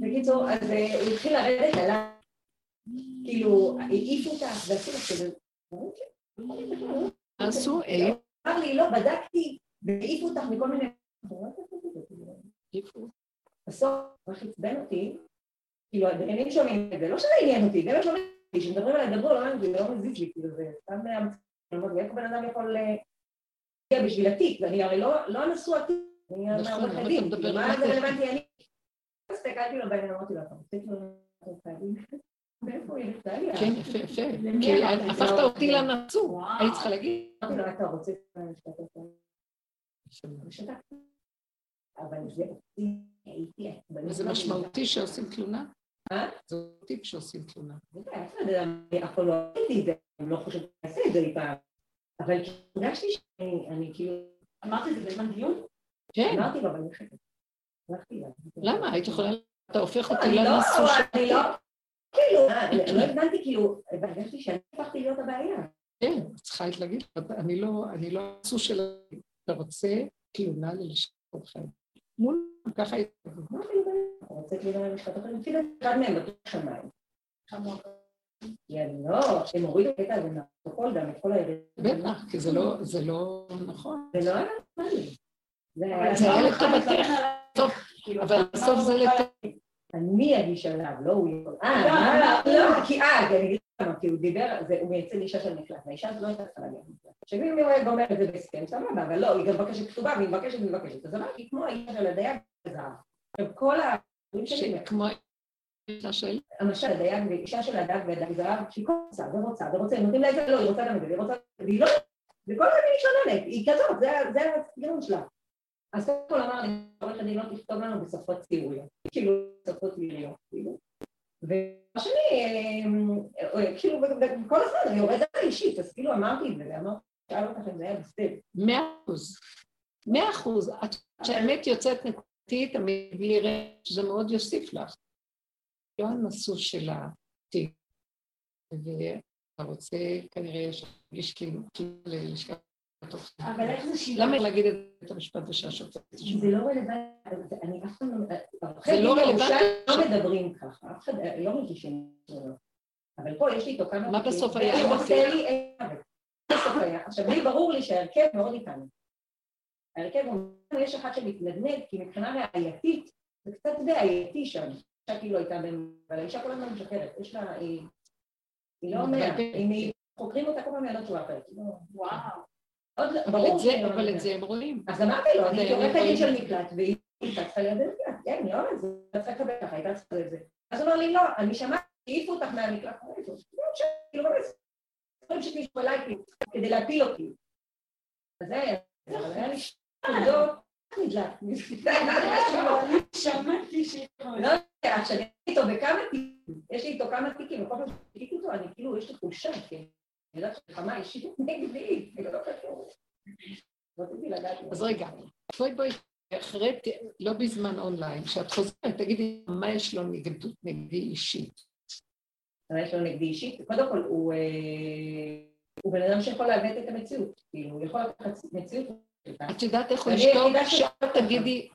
בקיצור, אז אה, הוא התחיל לרדת עליי, כאילו, העיף אותך ועשו לך כזה, עשו, העיף. אמר לי, לא, בדקתי, והעיפו אותך מכל מיני... בסוף, מה שעצבן אותי, כאילו, הדיינים שומעים את זה, לא שזה עניין אותי, זה לא שומעים אותי, כשמדברים עליי, דברו, לא זה לא מזיז לי, כאילו, זה סתם ואיך בן אדם יכול אה, להגיע בשביל התיק, ואני הרי לא, לא נשוא התיק, אני מעורך הדין, מה זה רלוונטי? אני? הסתכלתי לו בעניין, אמרתי לו, אתה רוצה כאילו... כן, יפה, יפה. כי הפכת אותי לנצור, היית צריכה להגיד. אמרתי לו, אתה רוצה... אבל זה הייתי... וזה משמעותי שעושים תלונה? אה? זה אותי כשעושים תלונה. פעם לא עשיתי את זה, אני לא חושבת לעשות את זה אי פעם. אבל הרגשתי שאני כאילו... אמרתי את זה בזמן דיון? כן. אמרתי לו, אבל אני חושבת. למה? היית יכולה... אתה הופך אותי לא, לנשוא של... אני לא... כאילו, לא הבנתי, כאילו, הרגשתי שאני הפכתי להיות הבעיה. כן, צריכה להגיד, אני לא, לא נשוא של... אתה רוצה תלונה ללשכת עורכי מול, ככה הייתי... רוצה תלונה ללשכת עורכי אפילו אחד מהם בטוח שמיים. לא, הם הורידו את הקטע הזה מהפרוטוקול גם את כל הירידה. בטח, כי זה לא נכון. זה לא היה נורמלי. זה היה לטובתך. טוב, אבל בסוף זה לטובתך. אני אגיש עליו, לא הוא יכול. אה, לא, לא, לא, כי אה, אני אגיד כי הוא דיבר, הוא מייצג אישה של מקלט, והאישה הזאת לא הייתה צריכה להגיע למקלט. שאם הוא היה גומר את זה בהסכם, סבבה, אבל לא, היא גם מבקשת כתובה, והיא מבקשת ומבקשת. אז אמרתי, כמו האישה של הדייג בזהב. עכשיו, כל ה... כמו האישה של? למשל, הדייג ואישה של הדג והדג זהב, שהיא רוצה ורוצה ורוצה, נותנים לה את זה, לא, היא רוצה גם את זה, היא רוצה... והיא לא... וכל הזמן היא מתלוננת, היא כזאת, זה הסגנון שלה. אז קודם כל אמר לי, עורך הדין לא תכתוב לנו בשפות ציוריות, כאילו בשפות מיריות, כאילו. והשני, אה, אה, כאילו, כל הזמן אני יורדת אישית, אז כאילו אמרתי את זה, ואמרתי, שאל אותך אם זה היה בסדר. מאה אחוז. מאה אחוז. כשהאמת יוצאת נקודתית, בלי רעש, זה מאוד יוסיף לך. לא הנשוא של התיק. ואתה רוצה כנראה להרגיש כאילו ללשכת אבל איך זה שילה? למה להגיד את המשפט בשעה שופט? זה לא רלוונטי, אני אף פעם לא... זה לא רלוונטי. לא מדברים ככה, אף אחד לא מרגישים... אבל פה יש לי איתו כמה... מה בסוף היה? עכשיו, לי ברור לי שההרכב מאוד איתנו. ההרכב, יש אחד שמתנדנד, כי מבחינה ראייתית, זה קצת בעייתי שם. אישה כאילו הייתה בין... אבל האישה כל הזמן משקרת, יש לה... היא לא אומרת, אם חוקרים אותה כל פעם מהדות תשובה אחרת. וואו. אבל את זה הם רואים. אז אמרתי לו, אני עורכת דין של מקלט, והיא הייתה צריכה להיות במקלט, כן, היא אומרת, זה צריכה לקבל ככה, הייתה צריכה לזה. אז הוא אומר לי, לא, אני שמעתי, העיפו אותך מהמקלט, כאילו, באמת, דברים שמישהו אליי, כדי להפיל אותי. אז זה היה לי שטויות, שמעתי ש... לא [laughs] יודע, כשאני איתו בכמה תיקים, יש לי איתו כמה תיקים, וכל פעם שתיקים אותו, אני כאילו, יש לי חולשה, כן. אני יודעת שמלחמה אישית נגדי, זה לא קשור. אז רגע, בואי בואי, אחרי, לא בזמן אונליין, כשאת חוזרת, תגידי, מה יש לו נגדי אישית? מה יש לו נגדי אישית? קודם כל, הוא בן אדם שיכול לעוות את המציאות, כאילו, הוא יכול לקחת מציאות. את יודעת איך הוא ישתוק? שאת תגידי,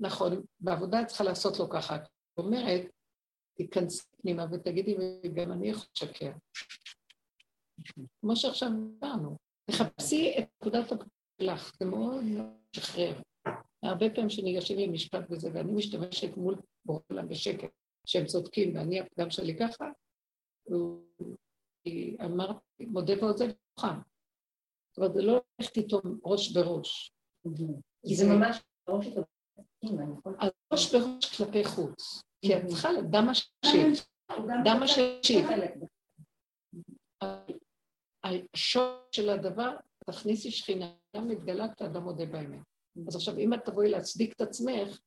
נכון, בעבודה את צריכה לעשות לו ככה. את אומרת, תיכנסי פנימה ותגידי, וגם אני יכול לשקר. כמו שעכשיו דיברנו. תחפשי את נקודת שלך, זה מאוד משחרר. הרבה פעמים שניגשים למשפט וזה, ואני משתמשת מול בורלם בשקט, שהם צודקים, ואני הפגם שלי ככה, הוא אמר, מודה ועוזב מוכן. זאת אומרת, זה לא ללכת איתו ראש בראש. כי זה ממש ראש איתו. אז ראש בראש כלפי חוץ. כי את צריכה, דם השלישית. דם השלישית. השורש של הדבר, תכניסי שכינה, מתגלה כשאדם מודה באמת. אז עכשיו, אם את תבואי להצדיק את עצמך,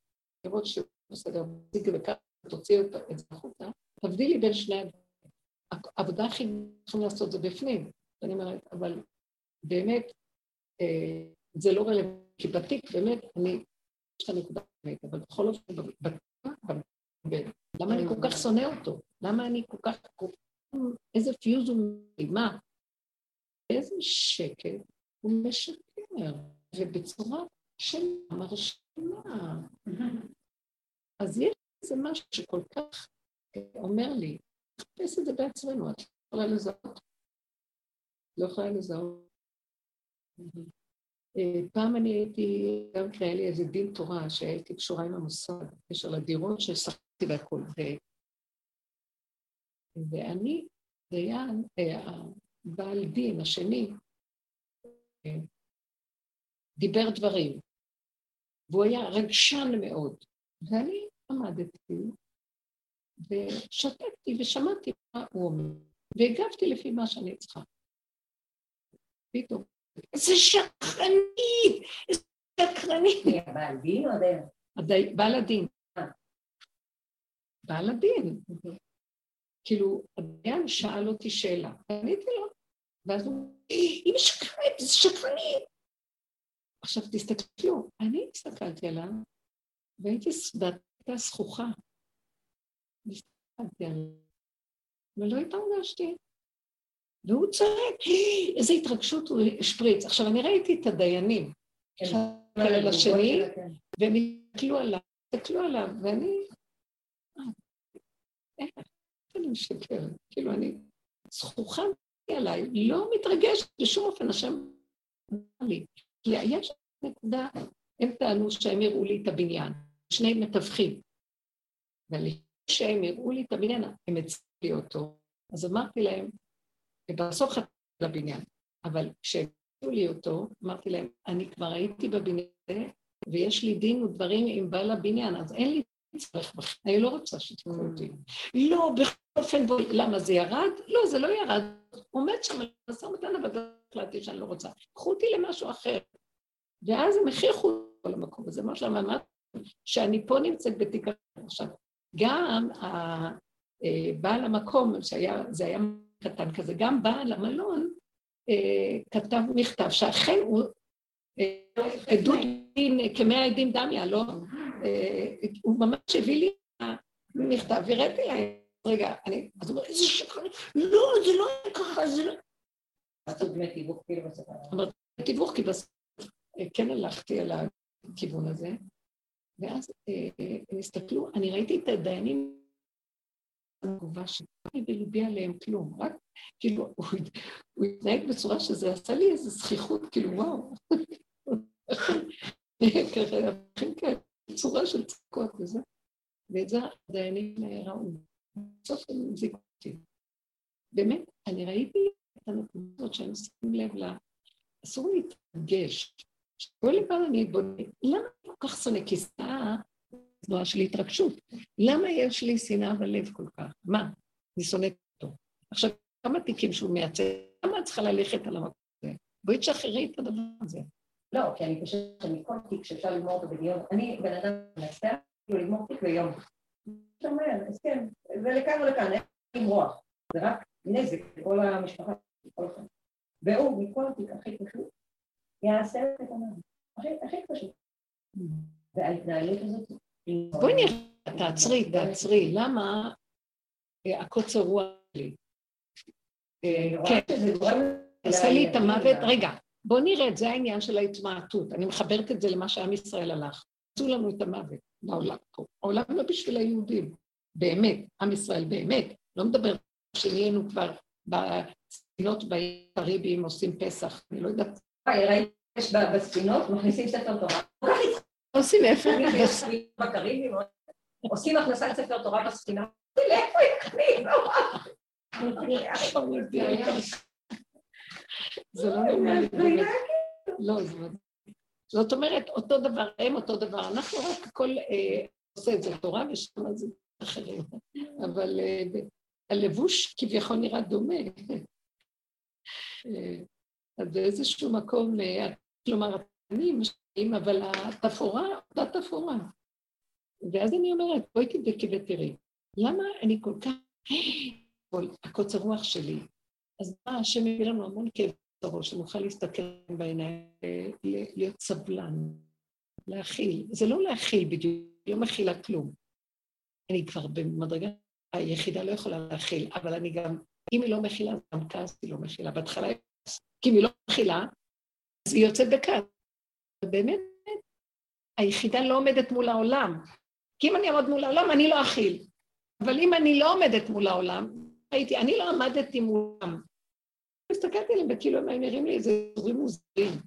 לראות שבסדר, תצדיק וככה תוציאי את זה החוצה, תבדילי בין שני הדברים. העבודה הכי צריכים לעשות זה בפנים. אני אומרת, אבל באמת, אה, זה לא רלוונטי, כי בתיק באמת, אני, יש את הנקודה באמת, אבל בכל אופן, למה אני כל כך שונא אותו? למה אני כל כך, איזה פיוז הוא, מה? באיזה שקט הוא משקר, ובצורה של מרשימה. אז יש איזה משהו שכל כך אומר לי, תחפש את זה בעצמנו, את לא יכולה לזהות. לא יכולה לזהות. אה, פעם אני הייתי, גם כשהיה לי איזה דין תורה שהייתי קשורה עם המוסד, בקשר לדירות ששחקתי והכול, ואני, דיין, הבעל דין השני, דיבר דברים, והוא היה רגשן מאוד, ואני עמדתי ושתקתי ושמעתי מה הוא אומר, והגבתי לפי מה שאני צריכה. פתאום, איזה שקרנית! איזה שקרנית! בעל דין או דיין? בעל הדין. אה. בעל הדין. כאילו, הדיין שאל אותי שאלה, ועניתי לו, ואז הוא, היא משקרת, זה שקרנית. עכשיו תסתכלו, אני הסתכלתי עליו, והייתי דעתה זכוכה. הסתכלתי עליו, ולא התרגשתי. והוא צועק, איזה התרגשות הוא השפריץ. עכשיו, אני ראיתי את הדיינים, אחד על השני, והם הסתכלו עליו, הסתכלו עליו, ואני... אה, איך אני משקרת? כאילו, אני זכוכה עליי, לא מתרגשת בשום אופן, השם אמר לי. כי יש נקודה, הם טענו שהם יראו לי את הבניין, שני מתווכים. שהם יראו לי את הבניין, הם הציעו לי אותו. אז אמרתי להם, ובסוף חתמתי לבניין, אבל כשהם הציעו לי אותו, אמרתי להם, אני כבר הייתי בבניין הזה, ויש לי דין ודברים עם בעל הבניין, אז אין לי צורך בכלל, אני לא רוצה שתקחו אותי. לא, בכל למה זה ירד? לא, זה לא ירד. עומד שם על משא ומתן, אבל החלטתי שאני לא רוצה. קחו אותי למשהו אחר. ואז הם הכריחו אותו למקום הזה. אמרתי להם, אמרתי שאני פה נמצאת בתיק עכשיו. גם בעל המקום, שהיה, זה היה קטן כזה, גם בעל המלון אה, כתב מכתב שאכן הוא אה, עדות דין כמאה עדים דמיה, לא? אה, הוא ממש הביא לי מכתב, והראיתי להם, רגע, אני, אז הוא אומר, איזה שקרני, לא, זה לא היה ככה, זה לא... אז דמי תיווך כאילו בסוף. אמרתי, תיווך כי בסוף כן הלכתי על הכיוון הזה, ואז הם הסתכלו, אני ראיתי את הדיינים התגובה שלי, בליבי עליהם כלום, רק כאילו, הוא התנהג בצורה שזה עשה לי איזו זכיחות, כאילו, וואו. [laughs] ככה, כן, צורה של צחקות וזה. ואת זה הדיינים ראו. בסוף הם זיגו אותי. באמת, אני ראיתי את הנקודות שהם שמים לב לה. אסור להתרגש. כל פעם אני אתבונן, למה אני כל כך שונא? כי שנאה תנועה של התרגשות. למה יש לי שנאה בלב כל כך? מה? אני שונאת אותו. עכשיו, כמה תיקים שהוא מייצג, למה את צריכה ללכת על המקום הזה? בואי תשחררי את הדבר הזה. לא, כי אני חושבת שמכל תיק שאפשר לגמור אותו בדיון, אני בן אדם מנסה, כאילו לגמור תיק ביום. אתה אומר, הסכם, זה לכאן ולכאן, אין למרוח. זה רק נזק לכל המשפחה, לכל אחד. והוא, מכל התיק הכי פשוט, יעשה את המוות. הכי פשוט. וההתנהלות הזאת בואי נראה, תעצרי, תעצרי, למה הקוצר רוח שלי? אה, כן, עשה לי את המוות, רגע, בואו נראה, זה העניין של ההתמעטות, אני מחברת את זה למה שעם ישראל הלך. עשו לנו את המוות בעולם פה. העולם לא בשביל היהודים, באמת, עם ישראל באמת, לא מדבר שנהיינו כבר בספינות בקריביים עושים פסח, אני לא יודעת. יש בספינות, מכניסים ספר תורה. עושים איפה? בקריבים, עושים הכנסת ספר תורה בספינה. לאיפה יכניסו? זה לא נורמלי. לא, זה לא... זאת אומרת, אותו דבר הם, אותו דבר. אנחנו רק הכל אה, עושה את זה תורה ושם זה אחרים. אבל אה, הלבוש כביכול נראה דומה. אה, אז באיזשהו מקום, כלומר, אני משקיעים, אבל התפאורה, אותה תפאורה. ואז אני אומרת, בואי תבדקי ותראי, למה אני כל כך... הקוצר רוח שלי. אז מה, השם מביא לנו המון כאב בראש, שנוכל להסתכל בעיניים, להיות סבלן, להכיל. זה לא להכיל בדיוק, לא מכילה כלום. אני כבר במדרגה היחידה לא יכולה להכיל, אבל אני גם, אם היא לא מכילה, גם כעס היא לא מכילה. בהתחלה, כי אם היא לא מכילה, אז היא יוצאת בכעס. ובאמת, היחידה לא עומדת מול העולם. כי אם אני אעמוד מול העולם, אני לא אכיל. אבל אם אני לא עומדת מול העולם, הייתי, אני לא עמדתי מולם. הסתכלתי עליהם וכאילו הם נראים לי איזה דברים מוזרים.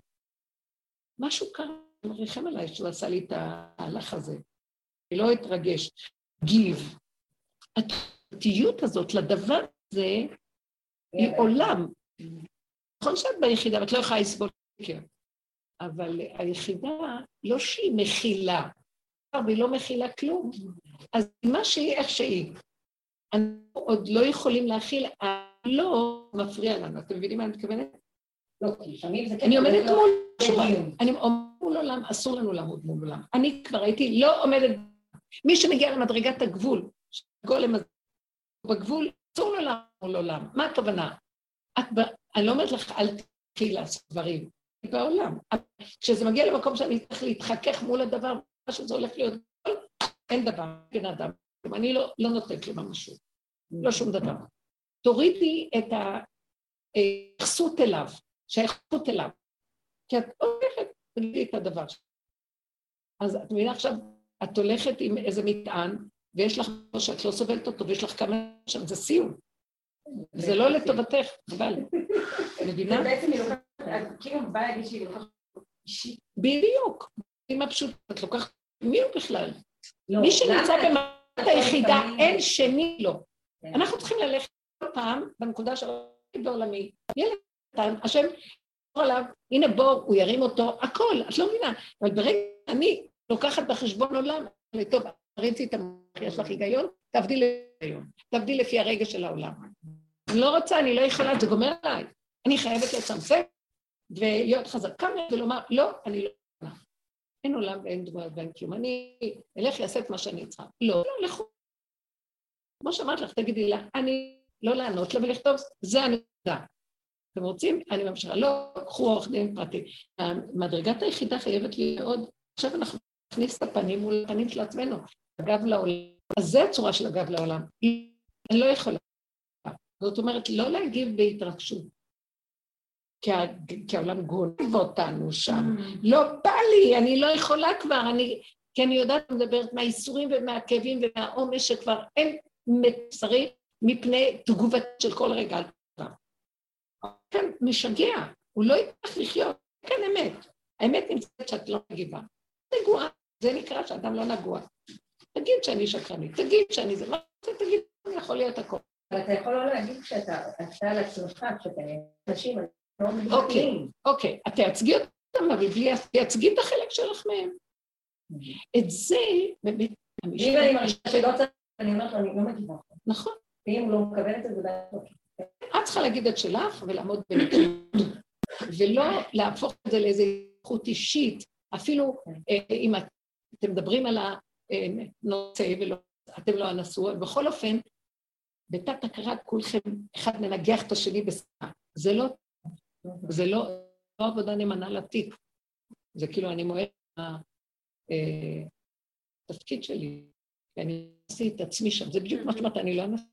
משהו קרה, אני מריחם עליי שהוא עשה לי את ההלך הזה. אני לא אתרגש. גיב. הפרטיות הזאת לדבר הזה היא עולם. נכון שאת ביחידה ואת לא יכולה לסבול שקר, אבל היחידה, לא שהיא מכילה, והיא לא מכילה כלום, אז מה שהיא, איך שהיא. אנחנו עוד לא יכולים להכיל, לא מפריע לנו. אתם מבינים מה אני מתכוונת? לא, כי לפעמים זה כן... אני עומדת מול... אני עומדת מול עולם, אסור לנו לעמוד מול עולם. אני כבר הייתי לא עומדת... מי שמגיע למדרגת הגבול, גולם בגבול, אסור לו לעמוד מול עולם. מה הכוונה? אני לא אומרת לך, אל תתחיל לעשות דברים. בעולם. כשזה מגיע למקום שאני צריך להתחכך מול הדבר, מה שזה הולך להיות אין דבר, בן אדם. אני לא, לא נותנת לו משהו, לא שום דבר. תורידי את ההתייחסות אליו, שההתייחסות אליו. כי את הולכת, תגידי את הדבר שלך. אז את מבינה עכשיו, את הולכת עם איזה מטען, ויש לך דבר שאת לא סובלת אותו, ויש לך כמה שם, זה סיום. זה לא לטובתך, חבל. [laughs] מבינה? זה בעצם היא לוקחת, כאילו באה להגיד שהיא לוקחת אישית. בדיוק. אמא פשוט, את לוקחת, מי הוא בכלל? לא, מי שנמצא במערכת היחידה, אין שני לו. כן. אנחנו צריכים ללכת פעם בנקודה של בעולמי. ילד קטן, השם ישמור עליו, הנה בור, הוא ירים אותו, הכל, את לא מבינה. אבל ברגע שאני לוקחת בחשבון עולם, טוב, ראיתי את המערכת, יש לך היגיון, תעבדי לפי ההיגיון, תעבדי לפי הרגע של העולם. אני לא רוצה, אני לא יכולה, זה גומר עליי. אני חייבת לצמצם ולהיות חזקה ולומר, לא, אני לא יכולה. אין עולם ואין דמויות ואין כלום. אני אלך לעשות את מה שאני צריכה. לא, לא, לכו. כמו שאמרת לך, תגידי לה, אני לא לענות לה ולכתוב, זה יודע. אתם רוצים? אני ממשיכה. לא, קחו עורך דין פרטי. המדרגת היחידה חייבת להיות, עכשיו אנחנו נכניס את הפנים מול הפנים של עצמנו, הגב לעולם. אז זה הצורה של הגב לעולם. אני לא יכולה. זאת אומרת, לא להגיב בהתרגשות. כי, כי העולם גונב אותנו שם. Mm. לא בא לי, אני לא יכולה כבר, אני... כי אני יודעת מדברת מהאיסורים ומהכאבים ומהעומס שכבר אין מצרי מפני תגובת של כל רגע על דבר. כן, משגע, הוא לא יצטרך לחיות, כן אמת. האמת נמצאת שאת לא מגיבה. נגועה, זה נקרא שאדם לא נגוע. תגיד שאני שקרנית, תגיד שאני זה, מה אתה תגיד, אני יכול להיות הכול. אבל אתה יכול לא להגיד שאתה על עצמך, כשאתה אנשים אוקיי, אוקיי, את תייצגי אותם, אבל תייצגי את החלק שלך מהם. את זה, באמת, אם אני מרגישה שלא צריך, אני אומרת לו, אני לא מגיבה. נכון. ואם הוא לא מקבל את זה, זה בעיה את צריכה להגיד את שלך ולעמוד בנקודות, ולא להפוך את זה לאיזו איכות אישית, אפילו. אה, אם אתם מדברים על הנושא ואתם לא הנשוא, בכל אופן, בתת הכרה כולכם, אחד מנגח את השני בשרה. זה לא, זה לא, לא עבודה נאמנה לתיק. זה כאילו, אני מועד התפקיד אה, שלי, ואני עשיתי את עצמי שם. זה בדיוק מה שאמרת, אני לא אנסה.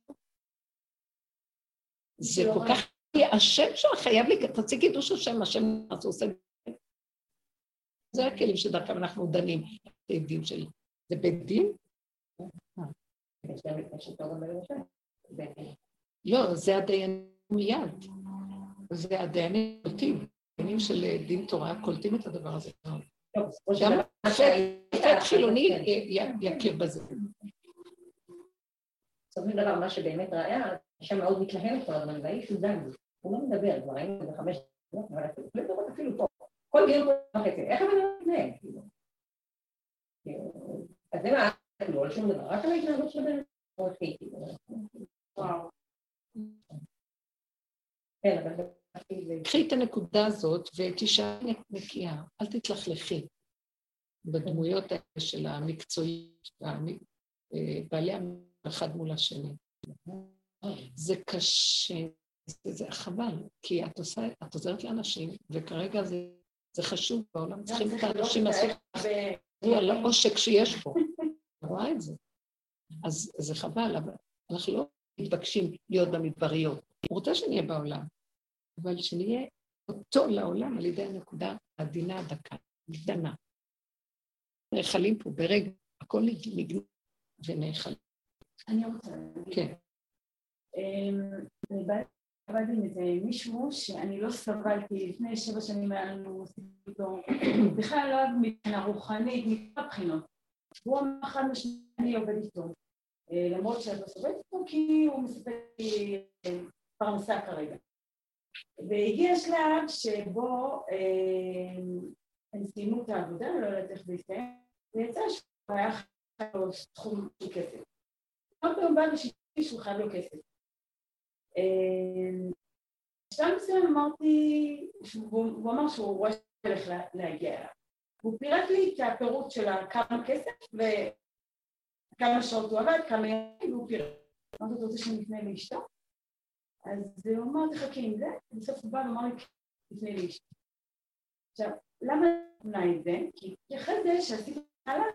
זה כל כך... השם שלך חייב לי, תוציא קידוש השם, השם אז הוא עושה... זה הכלים שדרכם אנחנו דנים, בית דין שלי. זה בית דין? לא, זה הדיינים מיד. זה הדיינים קולטים. דיינים של דין תורה קולטים את הדבר הזה. גם שופט חילוני יכיר בזה. בסופו של דבר, מה שבאמת ראיה, אישה מאוד מתלהמת כל הזמן, והאיש הוא דן, הוא לא מדבר, כבר היינו בחמש דקות, אבל אפילו פה, כל דיון פה וחצי, איך הבן אדם מתנהג? אז זה מה, לא על שום דבר, רק על ההתנהגות של הבן אדם. כן, קחי את הנקודה הזאת ותשאלי נקייה, אל תתלכלכי בדמויות האלה של המקצועיות, אה, בעלי אחד מול השני. זה קשה, זה, חבל, כי את עושה, את עוזרת לאנשים, וכרגע זה, זה חשוב, בעולם צריכים את האנשים לעשות על העושק שיש פה. רואה את זה. אז זה חבל, אבל אנחנו לא מתבקשים להיות במדבריות. הוא רוצה שנהיה בעולם, אבל שנהיה אותו לעולם על ידי הנקודה העדינה הדקה, קטנה. נאכלים פה ברגע, הכל נגנב ונאכלים. אני רוצה להגיד. כן. עבדתי עם איזה מישהו שאני לא סבלתי, לפני שבע שנים היה לנו איתו, בכלל לא אוהב מבחינה רוחנית, מכל הבחינות. והוא אמר חד משמעית, אני עובד איתו. אה, למרות שאת לא סובלת אותו, כי הוא מספק לי אה, פרנסה כרגע. והגיע שלב שבו אה, הם סיימו את העבודה, לא יודעת איך זה יסתיים, ויצא שהוא היה חייב סכום של כסף. כל פעם בא ושיתפי שהוא חייב לו כסף. בשלב מסוים אמרתי, הוא אמר שהוא רואה שהולך להגיע אליו. הוא פירט לי את הפירוט של כמה כסף וכמה שעות הוא עבד, כמה ימים, והוא פירט. אמרתי, אתה רוצה שאני אפנה לאשתו? אז הוא אמר, תחכי עם זה, בסוף הוא בא ואמר לי, תפנה לאשתו. עכשיו, למה אני את זה? כי אחרי זה שעשיתי הלאה,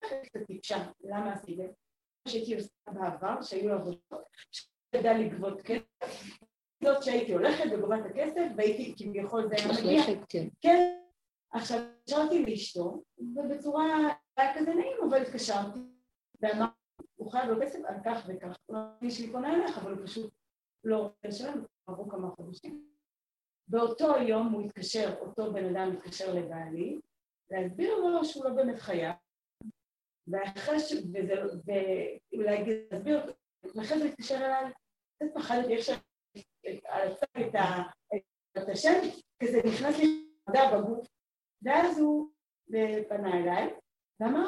קצת טיפשה. למה עשיתי את זה? שהייתי עושה בעבר, שהיו עבודות, שידע לגבות כסף, זאת שהייתי הולכת וגובה את הכסף, והייתי כביכול זה היה מגיע. כן. כן. עכשיו, התקשרתי לאשתו, ובצורה, היה כזה נעים, אבל התקשרתי, ואמרתי, הוא חייב לו כסף על כך וכך. לא יש לי פונה אליך, אבל הוא פשוט לא רוצה לשלם, עברו כמה חודשים. באותו יום הוא התקשר, אותו בן אדם התקשר לבעלי, להסביר לו שהוא לא באמת חייב, ש... וזה... ואולי להסביר, ואחרי זה התקשר אליי, קצת פחדתי איך שאני את השם, כזה נכנס לי מדע בגוף, ואז הוא פנה אליי, ואמר,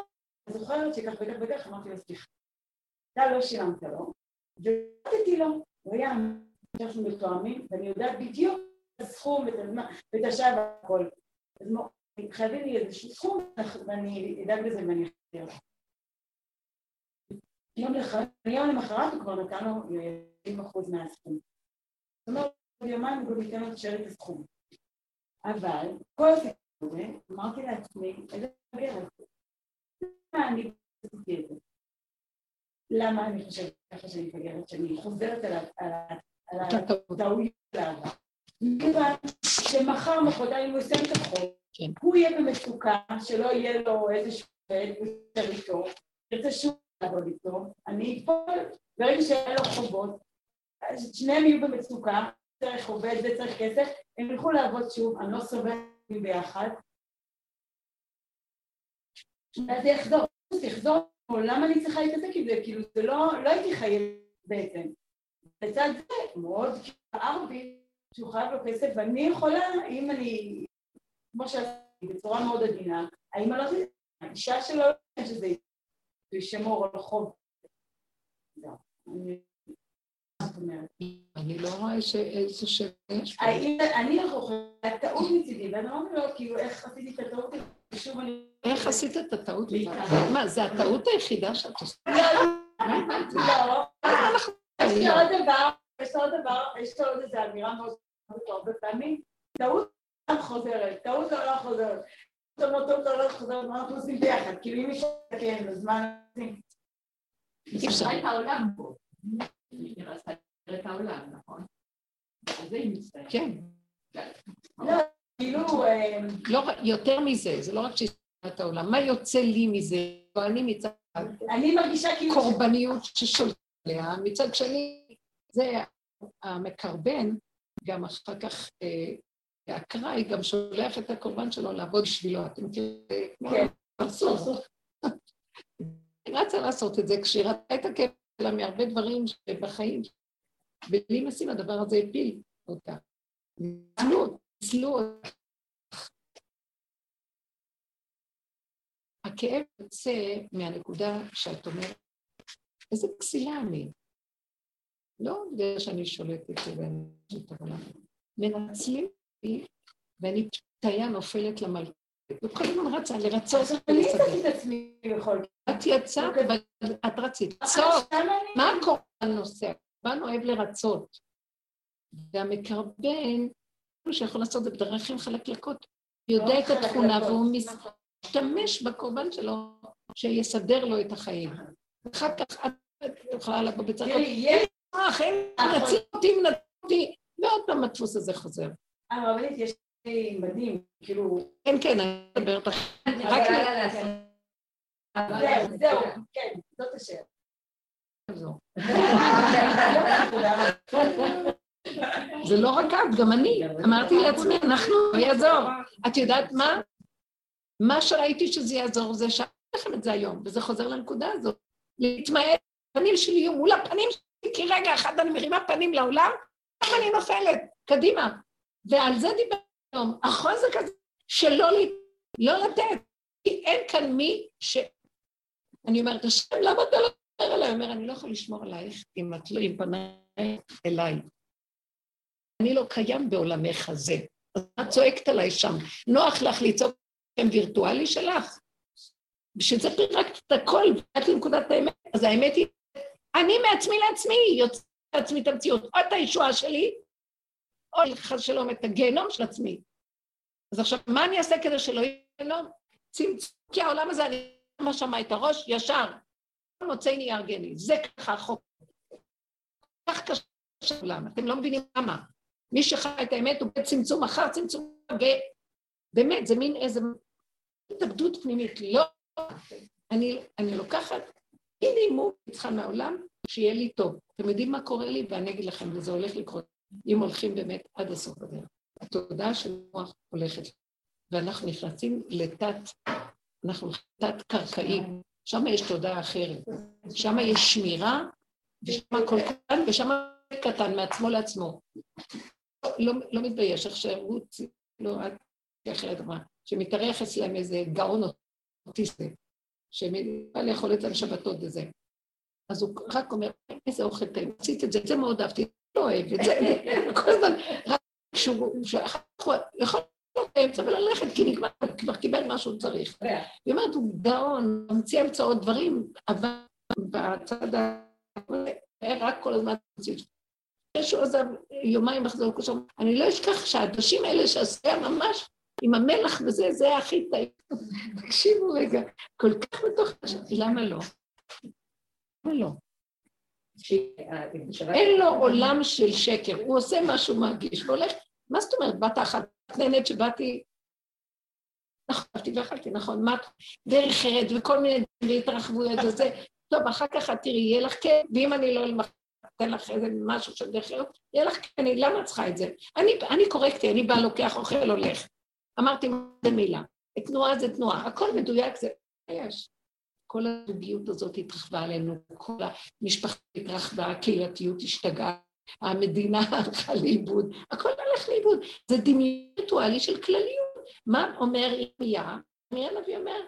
אני זוכרת שכך וכך וכך, אמרתי לו, סליחה, אתה לא שילמת לו, והחלטתי לו, הוא היה, אנחנו מתואמים, ואני יודעת בדיוק את הסכום ואת השעה והכל. אז חייבים לי איזשהו סכום, ואני אדאג לזה ואני. יום למחרת הוא כבר נתן לו 70% מהסכום. זאת אומרת, ביומיים הוא גם ייתן לו את הסכום. אבל כל הסיפור הזה, אמרתי לעצמי, איזה מגרת. למה אני עשיתי את זה? למה אני חושבת ככה שאני מפגרת, שאני חוזרת על הטעויות של העבר? מכיוון שמחר, מחרתיים, הוא יסיים את החוק, כן. הוא יהיה במצוקה, שלא יהיה לו איזשהו יסתכל איתו, ירצה שוב לעבוד איתו, אני אפול, ברגע שאין לו חובות, שניהם יהיו במצוקה, צריך עובד וצריך כסף, הם ילכו לעבוד שוב, אני לא סובלת ביחד, אז יחזור, זה יחזור, למה אני צריכה להתעסק עם זה? כאילו זה לא, לא הייתי חייבת בעצם. לצד זה מאוד כאב בי שהוא חייב לו כסף, ואני יכולה, אם אני, כמו שעשיתי, בצורה מאוד עדינה, האם אני לא האישה שלו, שזה לשמור על חוב. אני לא רואה איזה שם יש פה. אני חושבת, טעות מצידי, ואני אומרת לו, כאילו, איך עשיתי את הטעות ושוב אני... איך עשית את הטעות? מה, זה הטעות היחידה שאת עושה? לא, לא. יש עוד דבר, יש עוד דבר, יש עוד איזו אמירה מאוד הרבה פעמים, טעות לא חוזרת, טעות לא חוזרת. טוב, לא טוב, לא חוזרת, מה אנחנו עושים ביחד? כאילו, אם מישהו מתקן, אז מה אנחנו עושים? אי אפשר. את העולם פה. היא רצתה את העולם, נכון? על זה היא מצטערת. כן. לא, כאילו... אה, לא, יותר מזה, זה לא רק שהיא את העולם, מה יוצא לי מזה? אני מצד... אני מרגישה כאילו... קורבניות ששולטת עליה, מצד שני, זה המקרבן, גם אחר כך באקראי גם שולח את הקורבן שלו לעבוד בשבילו, אתם מכירים? כן. אסור. היא רצה לעשות את זה כשהיא ראתה את הכיף שלה מהרבה דברים שבחיים, בלי משים הדבר הזה הפיל אותה. ניצלו, ניצלו הכאב יוצא מהנקודה שאת אומרת, איזה כסילה אני. לא בגלל שאני שולטת ואני. מנצלים ואני פתיה נופלת למלכות. וכל הזמן רצה לרצות אני הצעתי את יצאת, אבל את רצית. רצות. מה הקורבן נוסע? הקורבן אוהב לרצות. והמקרבן, שיכול לעשות את זה בדרכים חלקלקות, יודע את התכונה והוא משתמש בקורבן שלו שיסדר לו את החיים. אחר כך את יכולה לבוא בצרכות, אחים, נציל אותי, נציל אותי, ועוד פעם הדפוס הזה חוזר. הרבנית, יש לי מדהים, כאילו... כן, כן, אני מדברת רק זהו, זהו, כן, זאת השאלה. [laughs] זה לא רק את, גם אני. אמרתי לעצמי, אנחנו, יעזור. את יודעת מה? מה שראיתי שזה יעזור זה שאמרתי לכם את זה היום, וזה חוזר לנקודה הזאת. להתמעט הפנים שלי יהיו מול הפנים שלי, כי רגע אחד אני מרימה פנים לעולם, עכשיו אני נופלת, קדימה. ועל זה דיבר היום, החוזק הזה שלא לא לתת, כי אין כאן מי ש... אני אומרת, השם, למה אתה לא מדבר? הוא אומר, אני לא יכול לשמור עלייך אם את לא עם פנייך אליי. אני לא קיים בעולמך הזה. אז את צועקת עליי שם. נוח לך לצעוק שם וירטואלי שלך? בשביל זה פירקת את הכל, ואת לנקודת האמת. אז האמת היא, אני מעצמי לעצמי, יוצא לעצמי את המציאות, או את הישועה שלי, או חס שלום את הגיהנום של עצמי. אז עכשיו, מה אני אעשה כדי שלא יהיה גיהנום? צמצום, כי העולם הזה, אני שמה שמה את הראש, ישר. מוצאי נייר גני, זה ככה החוק. כך קשה לעולם, אתם לא מבינים למה. מי שחי את האמת הוא בצמצום אחר צמצום, ובאמת, זה מין איזה התאבדות פנימית. לא, אני, אני לוקחת מינימום צריכה מהעולם, שיהיה לי טוב. אתם יודעים מה קורה לי? ואני אגיד לכם, וזה הולך לקרות, אם הולכים באמת עד הסוף הדרך. התודעה של מוח הולכת, ואנחנו נכנסים לתת, אנחנו תת-קרקעיים, שם יש תודעה אחרת. שם יש שמירה, ושם הכל קטן, ושם קטן מעצמו לעצמו. לא, לא מתבייש, איך שרות, לא, את אחרת אמרה, שמתארח אצלם איזה גאון אוטיסטי, שמבא לאכול אצלם שבתות וזה. אז הוא רק אומר, איזה אוכל טעים, עשית את זה, זה מאוד אהבתי, לא אוהב את זה, [laughs] כל הזמן, רק כשהוא יכול להיות באמצע וללכת, כי נגמר, כבר קיבל מה שהוא צריך. היא אומרת, הוא גאון, ממציא המצאות דברים, אבל בצד ה... רק כל הזמן שהוא עזב יומיים לחזור לקושר, אני לא אשכח שהאנשים האלה שעשו ממש עם המלח וזה, זה הכי טעים. [laughs] תקשיבו רגע, כל כך בתוך... למה לא? למה לא? אין לו עולם של שקר, הוא עושה משהו מרגיש, והולך, מה זאת אומרת, בת אחת נהנית שבאתי, נכון, ואכלתי, נכון, מה, דרך ארץ וכל מיני והתרחבויות וזה, טוב, אחר כך את תראי, יהיה לך כן, ואם אני לא אתן לך איזה משהו של דרך ארץ, יהיה לך כן, למה את צריכה את זה? אני, קורקטי, אני באה, לוקח, אוכל, הולך. אמרתי, מה זה מילה? תנועה זה תנועה, הכל מדויק, זה יש. כל הזוגיות הזאת התרחבה עלינו, כל המשפחה התרחבה, הקהילתיות השתגעה, המדינה [laughs] הלכה לאיבוד, הכל הולך לאיבוד. זה דמיון ריטואלי של כלליות. מה אומר ירמיה? ירמיה הנביא אומר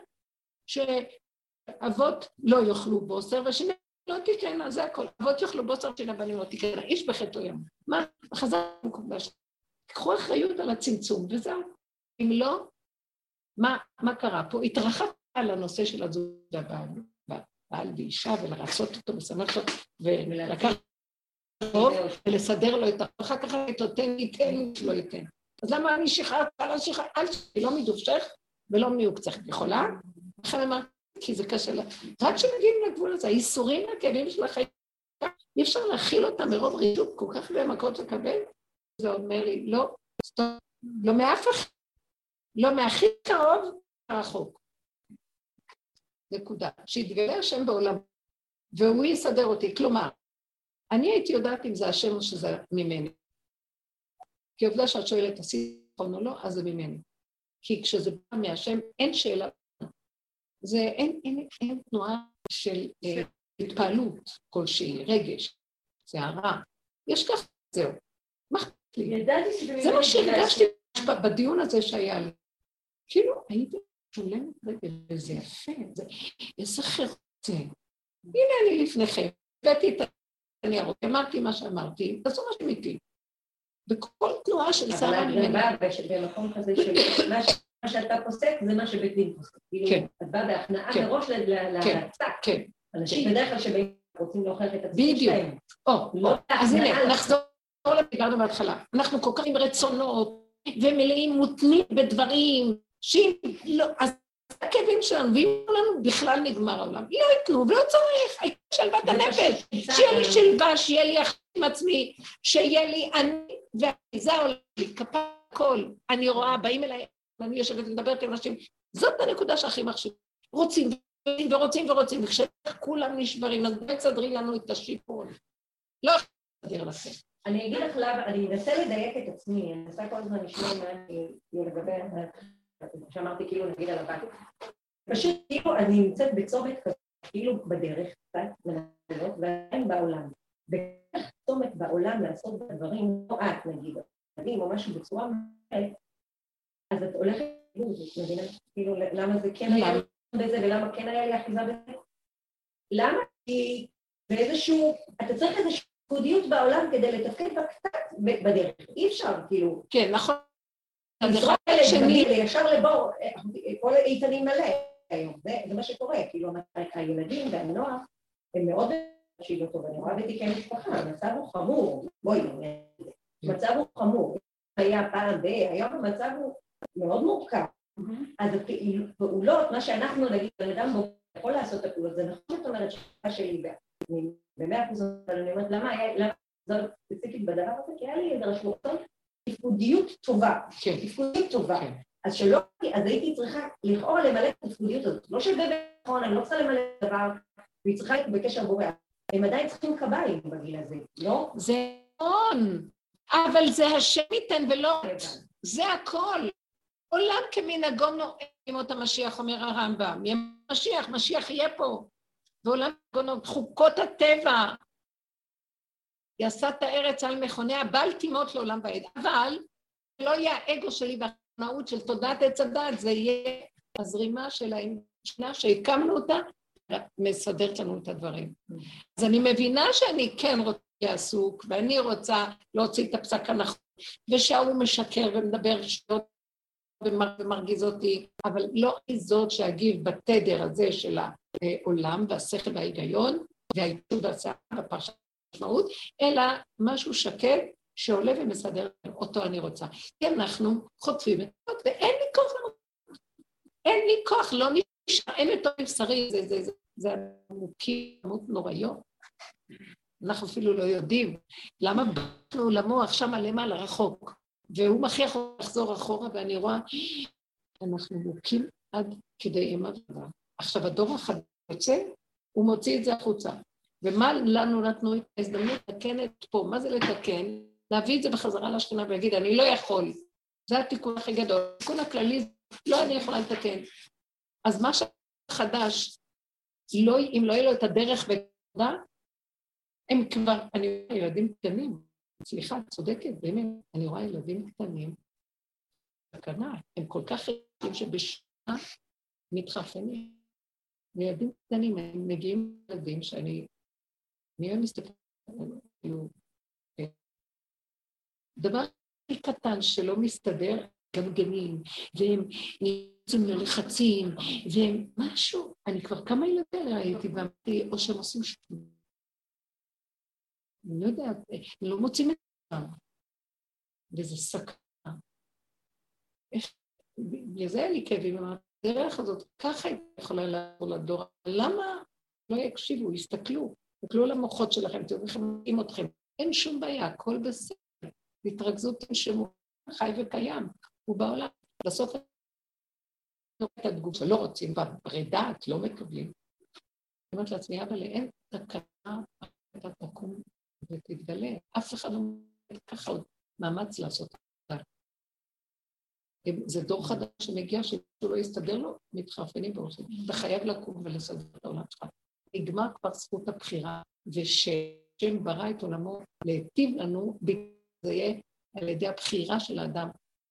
שאבות לא יאכלו בוסר ושני לא תקראנה, זה הכל. אבות יאכלו בוסר ושני הבנים לא תקראנה, איש בחטאו יום. מה? חזר מקודש. קחו אחריות על הצמצום, וזהו. אם לא, מה, מה קרה פה? התרחקת על הנושא של הזוג והבעל, בעל ואישה, ולרצות אותו, לשמח אותו, ולקחת טוב, ולסדר לו את החוק, אחר כך תותן לי, תן לי, לא ייתן. אז למה אני שחררת על השחרר? אל תשחררי, לא מדובשך ולא מיוקצך. את יכולה? לכן אמרתי, כי זה קשה לה. רק כשמגיעים לגבול הזה, האיסורים והכאבים של החיים, אי אפשר להכיל אותם מרוב רישות, כל כך הרבה מכות לקבל. זה אומר לי, לא, לא מאף אחד, לא מהכי קרוב, רחוק. נקודה. שיתגלה השם בעולם, והוא יסדר אותי. כלומר, אני הייתי יודעת אם זה השם או שזה ממני. כי עובדה שאת שואלת, עשית נכון או לא, אז זה ממני. כי כשזה בא מהשם, אין שאלה. זה, אין, אין, אין תנועה של אה, התפעלות כלשהי, רגש, סערה. יש ככה, זהו. מה אכפת לי? זה מה שהרגשתי בדיון הזה שהיה לי. כאילו, הייתי שולמת רגל, וזה יפה, זה, איזה חרצה. הנה אני לפניכם, הבאתי את הניירות, אמרתי מה שאמרתי, תעשו מה שאתם איתי. בכל תנועה של שרה ממני. אבל את באה במקום כזה של מה שאתה פוסק זה מה שבית דין פוסק. כאילו, כן. את באה בהכנעה כן. מראש להצק. כן. אנשים בדרך כלל שבאים רוצים להוכיח את עצמם שלהם. בדיוק. לא אז הנה, נחזור לדיברנו בהתחלה. אנחנו כל כך עם רצונות, ומלאים מותנים בדברים, שאם לא, אז הכאבים שלנו, ואם לנו בכלל נגמר העולם. לא ייתנו ולא צריך, הייתה שלוות הנפש. שיהיה לי שלווה, שיהיה לי אחים עם עצמי, שיהיה לי אני, וזה העולם לי, כפה הכל. אני רואה, באים אליי, ואני יושבת ומדברת עם אנשים, זאת הנקודה שהכי מחשיבה. רוצים ורוצים ורוצים, וכשכולם נשברים, אז בואי תסדרי לנו את השיפון. לא יכול להסתדר לכם. אני אגיד לך למה, אני אנסה לדייק את עצמי, אני מנסה כל הזמן לשמוע מה אני לגבי שאמרתי כאילו נגיד על הבת. פשוט כאילו אני נמצאת בצומת כזה, כאילו בדרך קצת, מנהלות, ועדיין בעולם. וכך צומת בעולם לעשות דברים, לא את נגיד, או משהו בצורה אחרת, אז את הולכת, את מבינה? כאילו, למה זה כן היה בזה ולמה כן היה לי אחיזה בזה? למה? כי באיזשהו, אתה צריך איזושהי ייחודיות בעולם כדי לתפקד בה קצת בדרך. אי אפשר, כאילו... כן, נכון. לזרוק שני, ישר לבור, כל איתנים מלא היום, זה מה שקורה, כאילו הילדים והנוער הם מאוד תקשיב אותו, ואני רואה בתיקי משפחה, המצב הוא חמור, בואי, המצב הוא חמור. היה פעם ב... היום המצב הוא מאוד מורכב. אז הפעולות, מה שאנחנו נגיד, בן אדם יכול לעשות את הפעולות, זה נכון זאת אומרת שאלה שלי במאה אחוז, אבל אני אומרת, למה למה ספציפית בדבר הזה? כי היה לי איזה רשמותות תפקודיות טובה, כן. תפקודיות טובה. כן. אז שלא, אז הייתי צריכה לכאורה למלא את התפקודיות הזאת. לא שבאמת נכון, אני לא צריכה למלא דבר, והיא צריכה להיות בקשר בורח. הם עדיין צריכים קביים בגיל הזה, לא? זה נכון, אבל זה השם ייתן ולא... זה הכל. עולם כמנהגו נועה ימות המשיח, אומר הרמב"ם. משיח, משיח יהיה פה. ועולם כמנהגו חוקות הטבע. יעשה את הארץ על מכוניה, בל תימות לעולם ועד. אבל לא יהיה האגו שלי והחנאות של תודעת עץ הדת, זה יהיה הזרימה של המשנה שהקמנו אותה, מסדרת לנו את הדברים. אז אני מבינה שאני כן רוצה עסוק, ואני רוצה להוציא את הפסק הנכון, ושהוא משקר ומדבר שטויות ומרגיז אותי, אבל לא היא זאת שאגיב בתדר הזה של העולם והשכל וההיגיון והעיצוב והצעה והפרשת המשמעות, אלא משהו שקט שעולה ומסדר אותו אני רוצה. כי אנחנו חוטפים את זה, ואין לי כוח אין לי כוח, לא נשאר, אין יותר מבשרי, זה, זה, זה, זה עמוקים, עמוק נוראיות. אנחנו אפילו לא יודעים. למה באנו למוח שם למעלה, רחוק, והוא מכריח לחזור אחורה, ואני רואה, אנחנו מוכים עד כדי אימה ודבר. עכשיו, הדור החדש יוצא, הוא מוציא את זה החוצה. ומה לנו נתנו את ההזדמנות לתקן את פה? מה זה לתקן? להביא את זה בחזרה לשכינה ולהגיד, אני לא יכול. זה התיקון הכי גדול. התיקון הכללי, לא אני יכולה לתקן. אז מה שחדש, לא, אם לא יהיה לו את הדרך ותודה, הם כבר, אני רואה ילדים קטנים, סליחה, צודקת, באמת, אני רואה ילדים קטנים, סכנה, הם כל כך רגילים שבשנה מתחרפנים. ילדים קטנים, הם מגיעים ילדים שאני, אוהב להסתכל כאילו, אה, דבר קטן שלא מסתדר, גנגנים, והם נמצאים ללחצים, והם משהו, אני כבר כמה ילדים ראיתי ואמרתי, או שהם עושים שטות. אני לא יודעת, הם לא מוצאים את זה. וזה סכנה. בגלל זה היה לי כאבים, הדרך הזאת, ככה היא יכולה לעבור לדור. למה לא יקשיבו, יסתכלו, תסתכלו למוחות שלכם, תראו איך הם מגיעים אתכם. אין שום בעיה, הכל בסדר. תתרכזו, תנשמו, חי וקיים, הוא בעולם. בסוף את התגובה, לא רוצים, בפרידת לא מקבלים. אני אומרת לעצמי, אבל אין תקנה, אתה תקום ותתגלה. אף אחד לא מבין ככה עוד מאמץ לעשות את זה. זה דור חדש שמגיע, שמשהו לא יסתדר לו, מתחרפנים והולכים. אתה חייב לקום ולסדר את העולם שלך. נגמר כבר זכות הבחירה, וששם ברא את עולמו להיטיב לנו, זה יהיה על ידי הבחירה של האדם,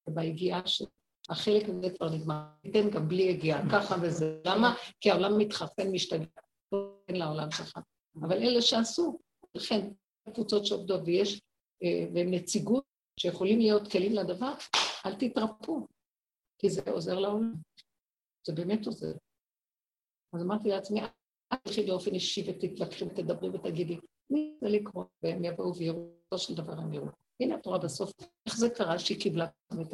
וביגיעה של... החלק הזה כבר נגמר, ניתן גם בלי יגיעה, ככה וזה. למה? כי העולם מתחרפן, משתגע, אין לעולם שלך. אבל אלה שעשו, לכן קבוצות שעובדות ויש אה, נציגות שיכולים להיות כלים לדבר, אל תתרפו, כי זה עוזר לעולם. זה באמת עוזר. אז אמרתי לעצמי, תלכי באופן אישי ותתווכחי ותדברי ותגידי, מי זה לקרוא, והם יבואו ויראו, בסופו של דבר הם יראו. הנה את רואה בסוף, איך זה קרה שהיא קיבלה את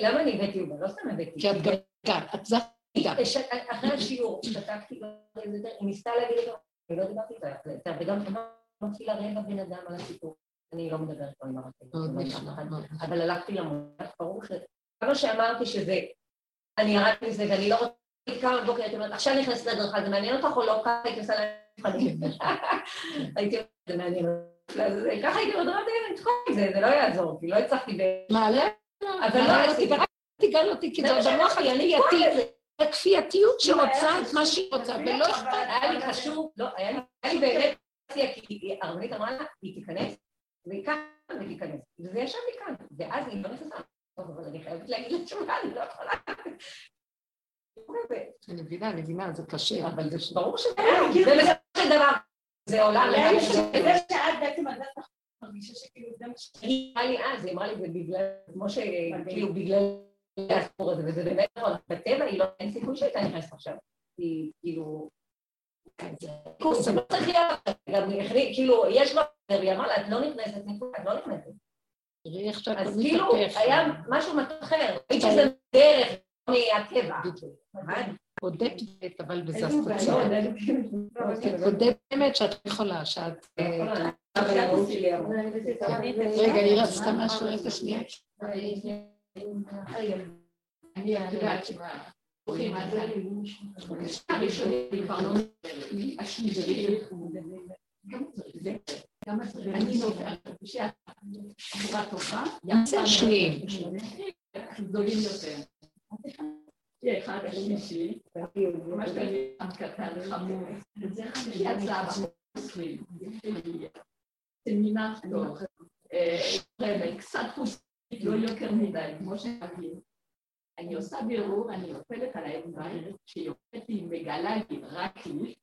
למה אני הבאתי אותה? לא סתם הבאתי. כי את גם כאן, את זה אחרי השיעור, שתקתי, היא ניסתה להגיד אותו, אני לא דיברתי איתה, וגם מתחילה רבע בן אדם על הסיפור. אני לא מדברת פה עם הרבים, אבל הלכתי למונח, ברור ש... כמה שאמרתי שזה, אני ירדתי מזה ואני לא רוצה... כמה בבוקר הייתי אומרת, עכשיו נכנסת להדרכה, זה מעניין אותך או לא? ככה הייתי עושה למבחנים. [laughs] הייתי אומרת, זה מעניין. ככה הייתי רבי, אני צריכה את זה, זה לא יעזור, כי לא הצלחתי ב... מעלה? אבל לא, תיגל אותי, כי זה המוח הכפייתי. הכפייתיות שרוצה את מה שהיא רוצה, ולא אכפת. היה לי חשוב, לא, היה לי באמת, כי הרבנית אמרה לה, היא תיכנס, והיא כאן ותיכנס. וזה ישב לי כאן, ואז היא לא נכנסה. אבל אני חייבת להגיד לתשובה, אני לא יכולה. אני מבינה, אני מבינה, זה קשה, אבל זה ברור שזה בסופו של דבר, זה עולם. זה שאת בעצם עדת מרגישה שכאילו זה מה ש... היא אמרה לי אז, היא אמרה לי, זה בגלל, כמו שכאילו בגלל הסיפור הזה, וזה באמת נכון, בטבע היא לא, אין סיכוי שהייתה נכנסת עכשיו. היא כאילו... קורס, לא צריך להיות, גם כאילו, יש לו, היא אמרה לה, את לא נכנסת, את לא נכנסת. אז כאילו, היה משהו אחר, ראית שזה דרך מהטבע. בודקת, אבל בזזת הצעה. באמת שאת יכולה, שאת... רגע, היא רצתה משהו, רגע, שנייה. אני יודעת שמה... השניים. גדולים יותר. אחד השלישי, ממש בן קטן חמור, יצא במוסרים, סמינר טוב, קצת חושית, לא מדי, כמו. אני עושה בירור, אני נופלת על האצבע, שיוצאת היא מגלה לי רק לי,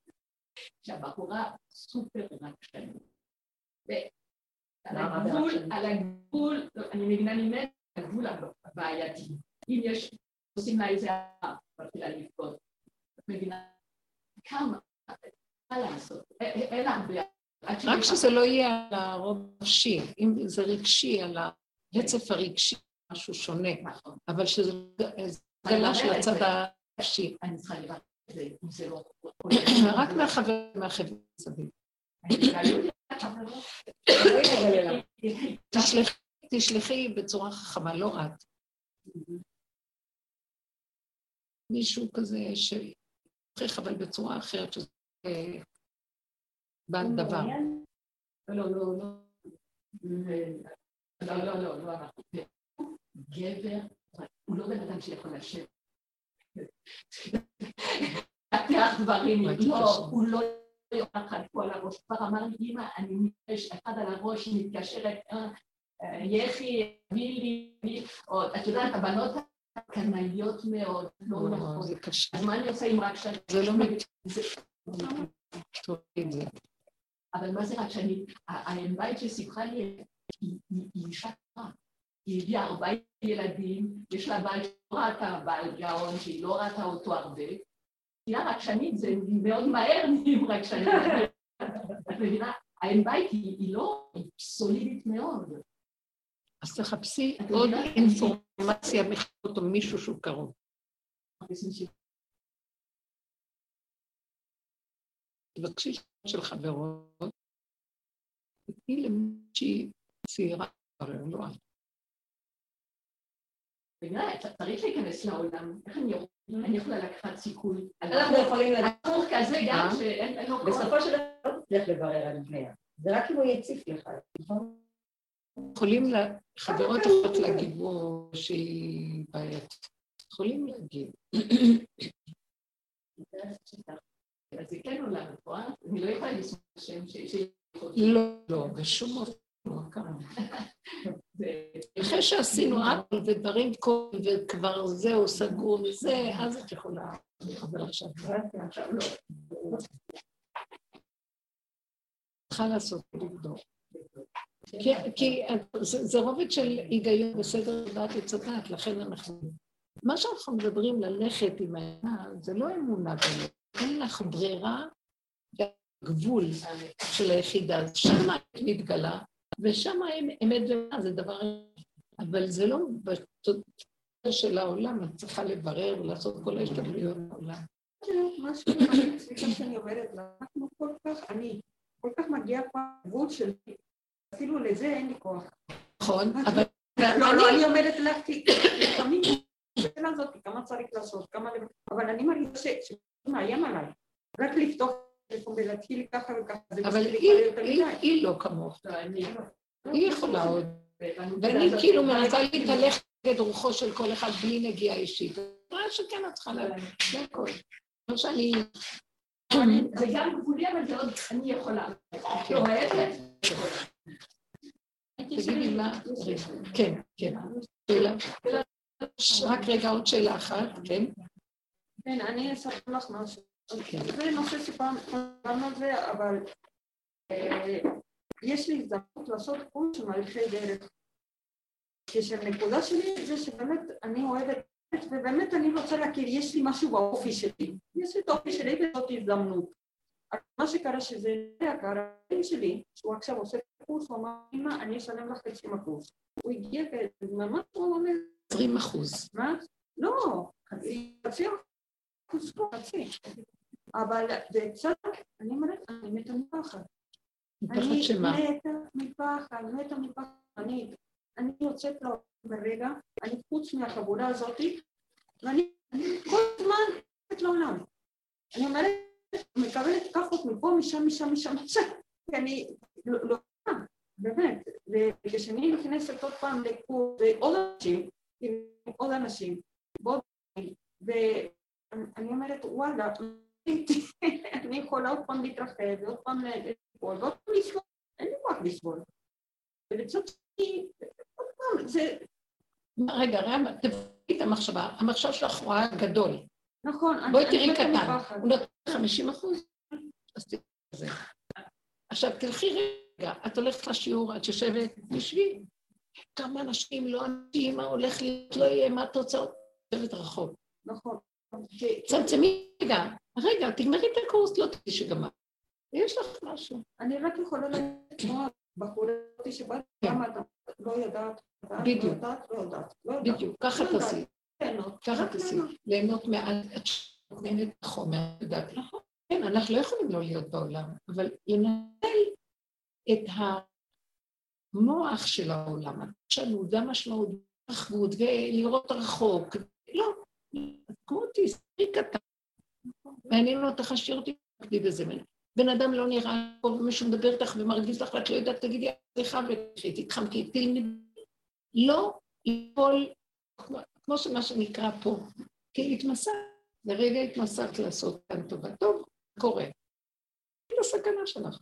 שהבחורה סופר רגשנית. ועל הגבול, על הגבול, אני מבינה ממנו, הגבול הבעייתי. אם יש עושים לה איזה אהבה, מתחילה לבכות. את מבינה? כמה? מה לעשות? אין הרבה. רק שזה לא יהיה על הרוב נפשי, אם זה רגשי, על הרצף הרגשי, משהו שונה, נכון. אבל שזה גלה של הצד הנפשי. אני צריכה לראות את זה, לא... [coughs] רק מהחבר, מהחבר מסביב. [coughs] תשלחי בצורה חכמה, לא את. מישהו כזה שצריך, אבל בצורה אחרת, שזה בעל דבר. לא, לא, לא. לא, לא, לא, לא. גבר, הוא לא בן אדם שיכול לשבת. לפתח דברים, לא, הוא לא פה על הראש. כבר אמר לי, אמא, אני מתקש אחד על הראש, מתקשרת, יחי, הביא לי, את יודעת, הבנות קנאיות מאוד, לא נכון. זה קשה. אז מה אני עושה עם רק שאני... זה לא מבין. אבל מה זה רק שאני... האם בית שסיפרה לי, היא אישה טובה. היא הביאה ארבעים ילדים, יש לה בעל שלא ראתה בעל גאון, שהיא לא ראתה אותו הרבה. היא רק שנים, זה מאוד מהר נהיים רק שנים. את מבינה? האם בית היא לא סולידית מאוד. אז תחפשי עוד אינפורמציה מחברות או מישהו שהוא קרוב. תבקשי של חברות, תתני למישהי צעירה, הרי לא את. צריך להיכנס לעולם, איך אני יכולה לקחת סיכוי? אנחנו יכולים לדעת. כזה גם שאין לו כוח. בסופו של דבר לא תצליח לברר על בנייה. זה רק אם הוא יציף לך, נכון? יכולים, חברות יכולות להגיד בו שהיא בעייתית. יכולים להגיד. אז זה כן את רואה? אני לא יכולה לשמוע שם ש... לא, לא, בשום אופן לא. אחרי שעשינו עוול ודברים קורים, וכבר זהו סגור וזה, אז את יכולה אבל עכשיו. לא. צריכה לעשות לבדוק. כי זה רובד של היגיון בסדר דעת הדעת, לכן אנחנו... מה שאנחנו מדברים ללכת עם האמונה, זה לא אמונה באמת, אין לך ברירה גבול של היחידה, שם את מתגלה, ושם אמת ומה זה דבר... אבל זה לא בתודעה של העולם, את צריכה לברר ולעשות כל ההשתדלויות בעולם. משהו, שאני אומרת, אנחנו כל כך, אני כל כך מגיעה פה לגבול שלי, אפילו לזה אין לי כוח. נכון, אבל... לא, לא, אני אומרת לך, כי לפעמים השאלה הזאת, כמה צריך לעשות, כמה... אבל אני מרגישה שמאיים עליי. רק לפתוח טלפון ולהתחיל ככה וככה, אבל היא לא כמוך. היא יכולה עוד. ואני כאילו מנסה להתהלך נגד רוחו של כל אחד בלי נגיעה אישית. מה שכן את צריכה להבין, זה הכול. לא שאני... זה גם גבולי, אבל זה עוד אני יכולה. לא, ההפך. תגידי מה... כן, כן. שאלה. רק רגע, עוד שאלה אחת, כן? כן, אני אספר לך משהו. כן. זה נושא שפעם דיברנו על זה, אבל אה, יש לי הזדמנות לעשות קורס של מהלכי דרך. כשהנקודה שלי זה שבאמת אני אוהבת, ובאמת אני רוצה להכיר, יש לי משהו באופי שלי. יש לי את האופי שלי וזאת הזדמנות. מה שקרה שזה הבן שלי, שהוא עכשיו עושה קורס, הוא אמר, אמא, אני אשלם לך חצי מהקורס. הוא הגיע וממש הוא אומר, 20 אחוז. מה? לא, חצי, אחוז, לא, חצי. אבל זה קצת, אני אומרת, אני מתה מפחד. אני? מתה מפחד, מתה מפחד. אני, אני יוצאת לו ברגע, אני חוץ מהחבורה הזאת, ואני אני כל הזמן יוצאת לעולם. אני אומרת, מקבלת כחות מפה, משם, משם, משם, משם, כי אני לא, לא, באמת. וכשאני נכנסת עוד פעם לקורס, ועוד אנשים, עם עוד אנשים, ועוד ואני אומרת, וואלה, [laughs] אני יכולה עוד פעם להתרחב, ועוד פעם לסבול, ועוד פעם לסבול, אין לי כוח לסבול. ובצד שני, עוד פעם, זה רגע, רגע, תבדקי את המחשבה. המחשב שלך רואה גדול. נכון, בואי תראי קטן. הוא נותן 50 אחוז? אז תראי את זה. עכשיו, תלכי רגע, את הולכת לשיעור, את יושבת, תשבי. כמה אנשים, לא אנשים, מה הולך להיות, לא יהיה, מה התוצאות? יושבת רחוק. נכון. צמצמי רגע, רגע, תגמרי את הקורס, לא תדעי שגמרת. יש לך משהו. אני רק יכולה לשמוע בחורה הזאת שבאת, כן. למה אתה לא יודעת, יודעת, בדיוק. לא לא לא. בדיוק, ככה לא. תעשי, ככה תעשי. ליהנות. מעט, את נהנית בחומר, את יודעת. כן, אנחנו לא יכולים לא להיות בעולם, אבל לנהל את המוח של העולם, הפרשנות והמשמעות, והאחרות, ולראות רחוק. לא, כמו אותי, ספרי קטן. מעניין אותך, השאיר אותי, תקדי בזה. בן אדם לא נראה טוב, מישהו מדבר איתך ומרגיז לך, ואת לא יודעת, תגידי, סליחה, ותלכי, תתחמקי, תלמדי. לא ליפול, כמו- שמה שנקרא פה, כי התמסרת, לרגע התמסרת לעשות כאן טובה. טוב, קורה. זה הסכנה שלך.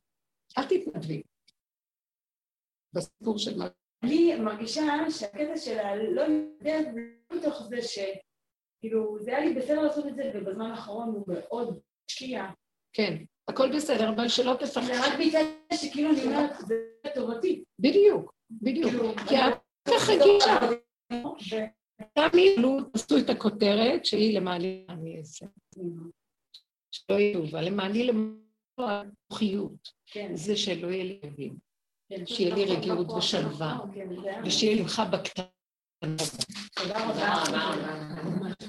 אל תתנדבי. בסיפור של מה... אני מרגישה שהקטע של הלא יודעת, זה לא מתוך זה ש... כאילו, זה היה לי בסדר לעשות את זה, ובזמן האחרון הוא מאוד השקיע. כן, הכל בסדר, אבל שלא תפחד. זה רק זה שכאילו אני אומרת, זה לטובתי. בדיוק, בדיוק. כאילו, כי את ככה גישה. ו- גם אם עשו את הכותרת שהיא למעני אני אעשה. שלא יהיה תשובה, למעני למעני המוחיות. כן, זה שלא יהיה לי. שיהיה לי רגיעות ושלווה, כן, ושיהיה לך בקטנה. תודה רבה.